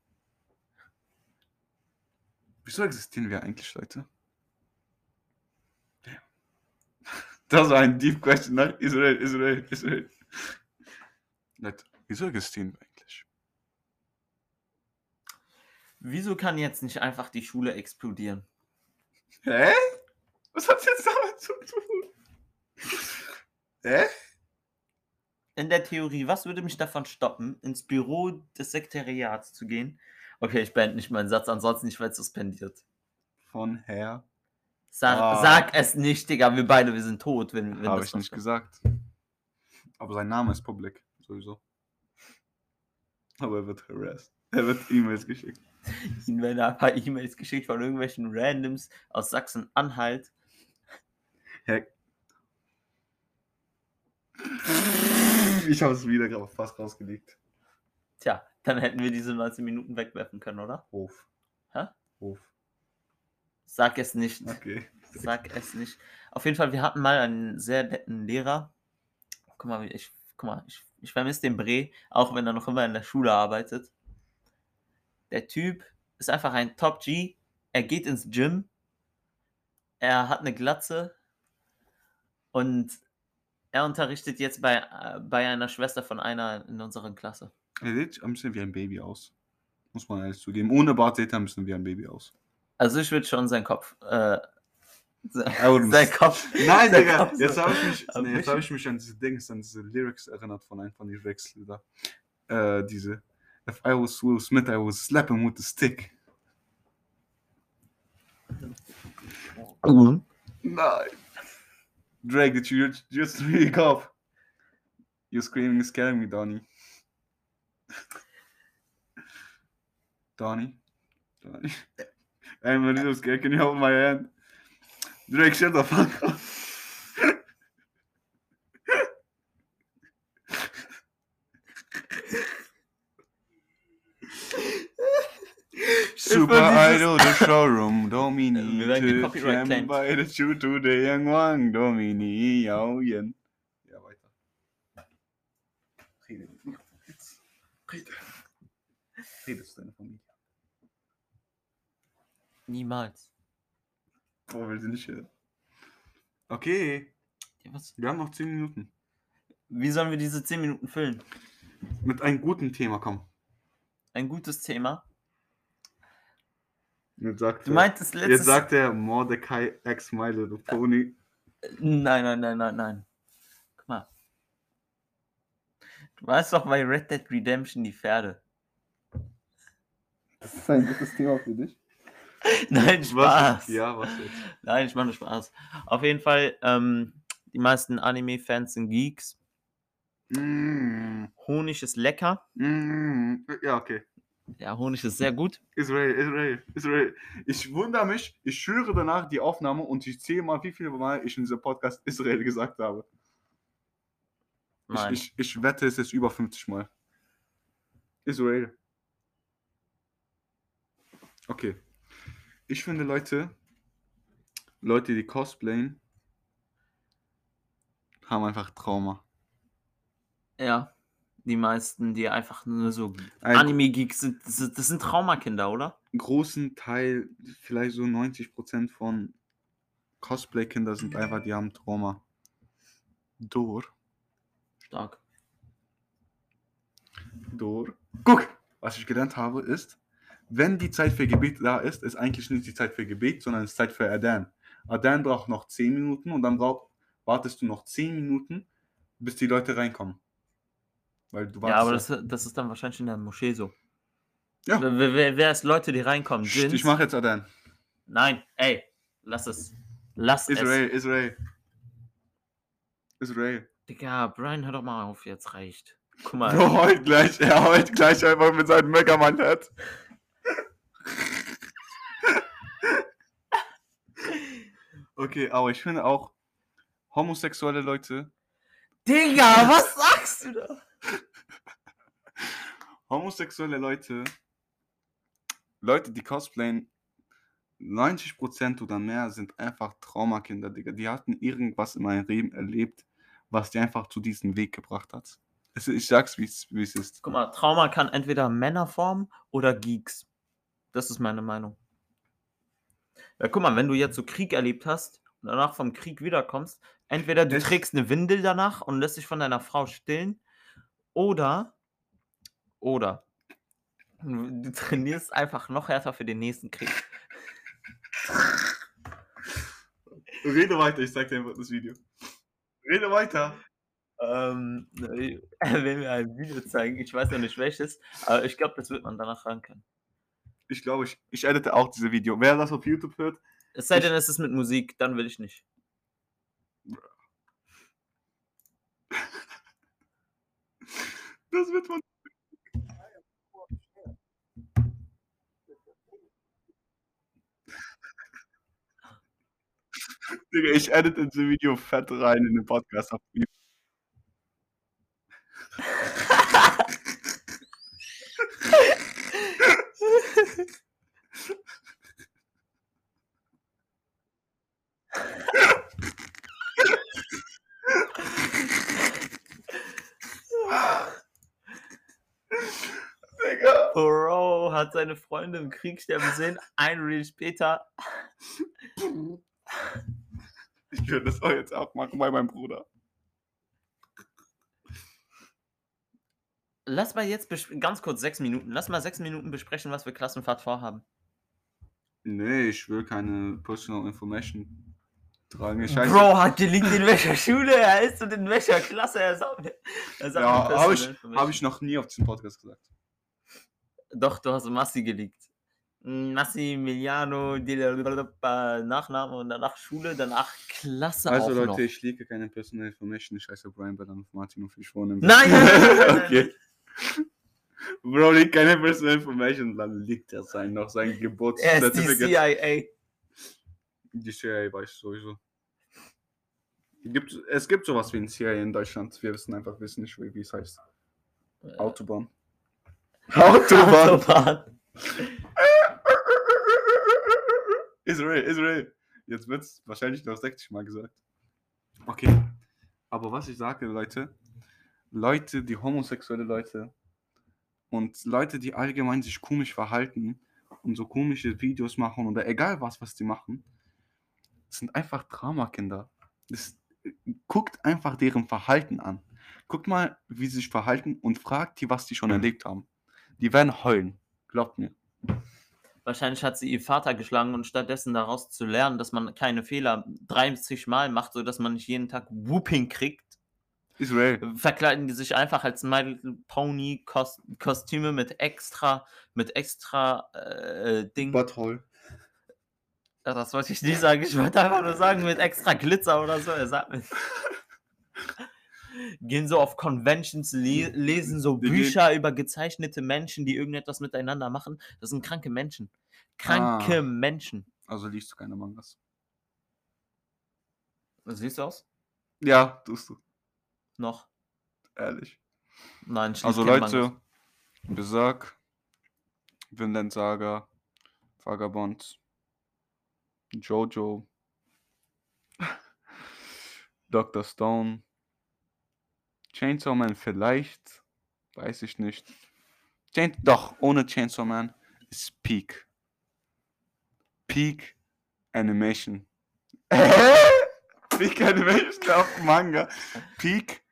Wieso existieren wir eigentlich, Leute? Das war ein Deep Question nach Israel, Israel, Israel. Leute, wieso existieren wir eigentlich? Wieso kann jetzt nicht einfach die Schule explodieren? Hä? Was hat jetzt damit zu tun? Hä? In der Theorie, was würde mich davon stoppen, ins Büro des Sekretariats zu gehen? Okay, ich beende nicht meinen Satz, ansonsten nicht werde suspendiert. Von Herr. Sag, Ah. sag es nicht, Digga, wir beide, wir sind tot, wenn, wenn Habe ich nicht gesagt. Aber sein Name ist public, sowieso. Aber er wird harassed. Er wird E-Mails geschickt. Ihnen werden ein paar E-Mails geschickt von irgendwelchen Randoms aus Sachsen-Anhalt. Hä? Ich habe es wieder fast rausgelegt. Tja, dann hätten wir diese 19 Minuten wegwerfen können, oder? Hof. Hä? Hof. Sag es nicht. Okay. Sag es nicht. Auf jeden Fall, wir hatten mal einen sehr netten Lehrer. Guck mal, ich, guck mal, ich, ich vermisse den Bre, auch wenn er noch immer in der Schule arbeitet. Der Typ ist einfach ein Top G. Er geht ins Gym. Er hat eine Glatze. Und er unterrichtet jetzt bei, äh, bei einer Schwester von einer in unserer Klasse. Er sieht ein bisschen wie ein Baby aus. Muss man ehrlich zugeben. Ohne Bart sieht er ein bisschen wie ein Baby aus. Also ich würde schon seinen Kopf äh, Sein Kopf. Nein, sein Digga, Kopf jetzt so habe ich mich, nee, jetzt Wischen. ich mich an diese Dings, an diese Lyrics erinnert von einem von den Rex-Lieder. Äh, diese If I was Will Smith, I would slap him with the stick. Mhm. Nein. Drake, did you just wake up? You're screaming, scaring me, Donnie. Donnie? Donnie? I'm a little scared. Can you hold my hand? Drake, shut the fuck up. Dieses- Idol, the showroom, Domini. Wir werden gecopyright claimed. by the shoe to the young one, Yao Yen. Ja, weiter. Rede. Jetzt. Rede. Rede zu deiner Familie. Niemals. Boah, will sie nicht hören. Okay, Ja, was? wir haben noch 10 Minuten. Wie sollen wir diese 10 Minuten füllen? Mit einem guten Thema, komm. Ein gutes Thema. Jetzt sagt Du er, meintest jetzt letztes... sagt er Mordecai X My Little Pony. Nein, nein, nein, nein, nein. Guck mal. Du weißt doch bei Red Dead Redemption die Pferde. Das ist ein gutes Thema für dich. Nein, Was? Spaß. Ja, was jetzt? Nein, ich mache nur Spaß. Auf jeden Fall, ähm, die meisten Anime-Fans sind Geeks. Mm, Honig ist lecker. mm, ja, okay. Ja, Honig ist sehr gut. Israel, Israel, Israel. Ich wundere mich, ich höre danach die Aufnahme und ich zähle mal, wie viele Mal ich in diesem Podcast Israel gesagt habe. Ich, Nein. ich, ich wette, es ist über 50 Mal. Israel. Okay. Ich finde Leute, Leute, die cosplayen, haben einfach Trauma. Ja. Die meisten, die einfach nur so Anime-Geeks sind, das sind, das sind Traumakinder, oder? großen Teil, vielleicht so 90% von Cosplay-Kinder sind einfach, die haben Trauma. Dor. Stark. Dor. Guck! Was ich gelernt habe ist, wenn die Zeit für Gebet da ist, ist eigentlich nicht die Zeit für Gebet, sondern es ist Zeit für Adan. Adan braucht noch 10 Minuten und dann brauch, wartest du noch 10 Minuten, bis die Leute reinkommen. Weil du Ja, aber das, das ist dann wahrscheinlich in der Moschee so. Ja. Wer, wer, wer ist Leute, die reinkommen? Djinns? ich mache jetzt Adan. Nein, ey, lass es. Lass Israel, Israel. Israel. es. Digga, Brian, hör doch mal auf, jetzt reicht. Guck mal. Bro, heult gleich, er heult gleich einfach mit seinem Megaman-Head. okay, aber ich finde auch, homosexuelle Leute, Digga, was sagst du da? Homosexuelle Leute, Leute, die cosplayen, 90% oder mehr sind einfach Traumakinder, Digga. Die hatten irgendwas in meinem Leben erlebt, was die einfach zu diesem Weg gebracht hat. Ich sag's, wie es wie es ist. Guck mal, Trauma kann entweder Männer formen oder Geeks. Das ist meine Meinung. Ja, guck mal, wenn du jetzt so Krieg erlebt hast und danach vom Krieg wiederkommst, entweder du Es- trägst eine Windel danach und lässt dich von deiner Frau stillen oder oder du trainierst einfach noch härter für den nächsten Krieg. Rede weiter, ich zeig dir einfach das Video. Rede weiter. Ähm, er will mir ein Video zeigen. Ich weiß noch nicht welches, aber ich glaube, das wird man danach hören können. Ich glaube, ich, ich edite auch diese Video. Wer das auf YouTube hört, Es sei denn, es ist mit Musik, dann will ich nicht. das wird man. Digga, ich edite in dieses Video fett rein in den Podcast. auf. Digga. Bro hat seine Freunde im Krieg sterben sehen. Ein Reel später. Ich würde das auch jetzt auch machen bei meinem Bruder. Lass mal jetzt ganz kurz sechs Minuten. Lass mal sechs Minuten besprechen, was wir Klassenfahrt vorhaben. Nee, ich will keine Personal Information. tragen. Ich scheiße. Bro, hat geleakt in welcher Schule er ist und in welcher Klasse er sagt. mir- Er sagt mir ja, habe ich, hab ich noch nie auf diesem Podcast gesagt. Doch, du hast Massi geleakt. Massimiliano, Dilalababa, Nachname und danach Schule, danach Klasse Also Leute, noch. ich liege keine Personal Information. Ich heiße Brian und Martin und ich wohne in Nein, okay. Bro, liegt keine Personal Information, dann liegt er sein, noch sein Er ist die Geburtszertifikat. CIA. Die CIA weiß ich sowieso. Gibt, es gibt sowas wie ein CIA in Deutschland. Wir wissen einfach wissen nicht, wie wie es heißt. Autobahn. Autobahn. Autobahn. Israel, Israel. Jetzt wird es wahrscheinlich noch 60 Mal gesagt. Okay. Aber was ich sage, Leute, Leute, die homosexuelle Leute und Leute, die allgemein sich komisch verhalten und so komische Videos machen oder egal was, was die machen, sind einfach Dramakinder. Das, guckt einfach deren Verhalten an. Guckt mal, wie sie sich verhalten und fragt die, was die schon erlebt haben. Die werden heulen. Glaubt mir. Wahrscheinlich hat sie ihr Vater geschlagen und stattdessen daraus zu lernen, dass man keine Fehler 30 Mal macht, sodass man nicht jeden Tag Whooping kriegt, Israel. verkleiden die sich einfach als My Little Pony Kos Kostüme mit extra, mit extra äh, Ding. Butthole. Ja, das wollte ich nicht sagen. Ich wollte einfach nur sagen, mit extra Glitzer oder so. Er sagt mir. Gehen so auf Conventions, le lesen so Bücher über gezeichnete Menschen, die irgendetwas miteinander machen. Das sind kranke Menschen. Kranke Ah. Menschen. Also liest du keine Mangas. Siehst du aus? Ja, tust du. Noch? Ehrlich. Nein, ich Also Leute, Mangas. Berserk, Vinland Saga, Vagabond, Jojo, Dr. Stone, Chainsaw Man vielleicht, weiß ich nicht. Chain Doch, ohne Chainsaw Man ist Peak. Peak Animation. Peak Animation auf Manga. Peak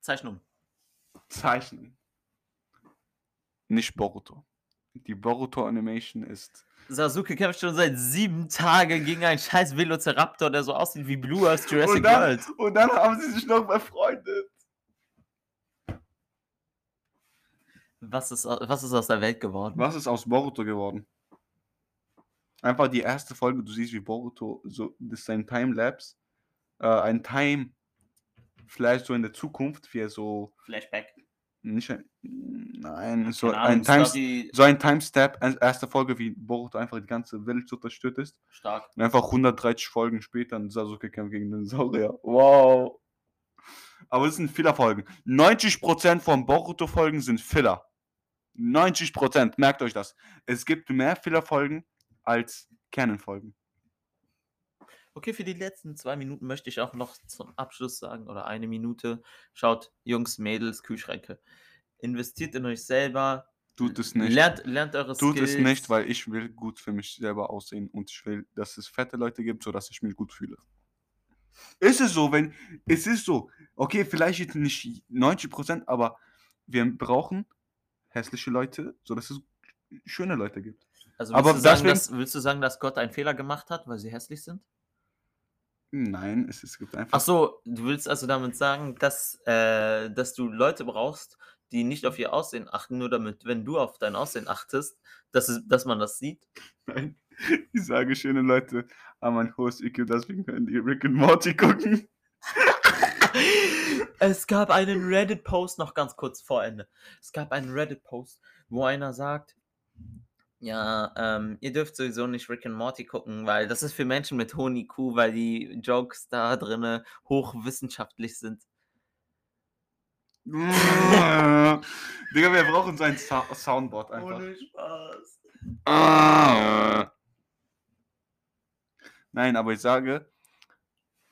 Zeichnung. Zeichnen. Nicht Boruto. Die Boruto Animation ist. Sasuke kämpft schon seit sieben Tagen gegen einen scheiß Velociraptor, der so aussieht wie Blue aus Jurassic Und dann, World. und dann haben sie sich noch befreundet. Was ist, was ist aus der Welt geworden? Was ist aus Boruto geworden? Einfach die erste Folge, du siehst, wie Boruto, so, das ist ein Timelapse, äh, ein Time, vielleicht so in der Zukunft, wie er so, Flashback. Nicht ein, nein, so ein, Time, Story so ein Timestep, ein- erste Folge, wie Boruto einfach die ganze Welt zerstört ist. stark. Und einfach 130 Folgen später ein Sasuke kämpft gegen den Saurier. Wow. Aber das sind Filler-Folgen. 90% von Boruto-Folgen sind Filler. 90%, merkt euch das. Es gibt mehr Filler-Folgen als Canon-Folgen. Okay, für die letzten zwei Minuten möchte ich auch noch zum Abschluss sagen, oder eine Minute. Schaut, Jungs, Mädels, Kühlschränke. Investiert in euch selber. Tut es nicht. Lernt, lernt eure Tut Skills. es nicht, weil ich will gut für mich selber aussehen und ich will, dass es fette Leute gibt, sodass ich mich gut fühle. Ist es so, wenn, es ist so, okay, vielleicht jetzt nicht 90%, aber wir brauchen hässliche Leute, sodass es schöne Leute gibt. Also Aber willst, du sagen, dass, willst du sagen, dass Gott einen Fehler gemacht hat, weil sie hässlich sind? Nein, es, es gibt einfach. Ach so, du willst also damit sagen, dass, äh, dass du Leute brauchst, die nicht auf ihr Aussehen achten, nur damit, wenn du auf dein Aussehen achtest, dass, es, dass man das sieht? Nein, ich sage, schöne Leute haben ein hohes IQ, deswegen können die Rick and Morty gucken. Es gab einen Reddit-Post, noch ganz kurz vor Ende. Es gab einen Reddit-Post, wo einer sagt, ja, ähm, ihr dürft sowieso nicht Rick and Morty gucken, weil das ist für Menschen mit hohem IQ, weil die Jokes da drinne hochwissenschaftlich sind. Digga, wir brauchen so ein Sa Soundboard einfach. Spaß. Ah. Nein, aber ich sage,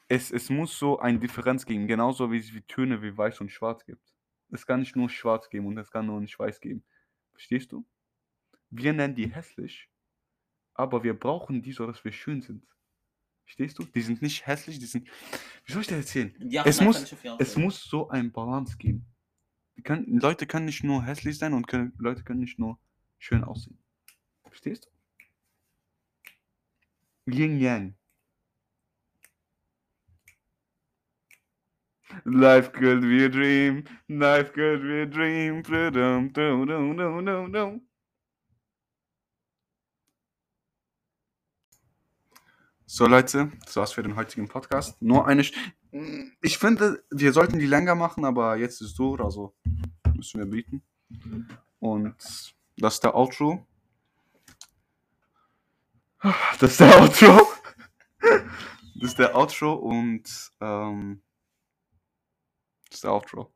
es, es muss so eine Differenz geben, genauso wie es wie Töne wie weiß und schwarz gibt. Es kann nicht nur schwarz geben und es kann nur nicht weiß geben. Verstehst du? Wir nennen die hässlich, aber wir brauchen die so, dass wir schön sind. Verstehst du? Die sind nicht hässlich, die sind. Wie soll ich dir erzählen? Ja, es, nein, muss, es muss so ein Balance geben. Kann, Leute können nicht nur hässlich sein und können, Leute können nicht nur schön aussehen. Verstehst du? Yin Yang. Life could be a dream, life could be a dream, freedom, dum, dum, dum, dum, dum. So, Leute, das war's für den heutigen Podcast. Nur eine. St ich finde, wir sollten die länger machen, aber jetzt ist es so, also müssen wir bieten. Und das ist der Outro. Das ist der Outro. Das ist der Outro und ähm, das ist der Outro.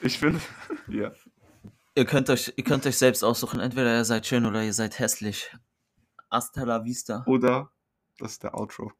Ich finde, ja. Ihr könnt, euch, ihr könnt euch selbst aussuchen, entweder ihr seid schön oder ihr seid hässlich. Hasta la vista. Oder das ist der Outro.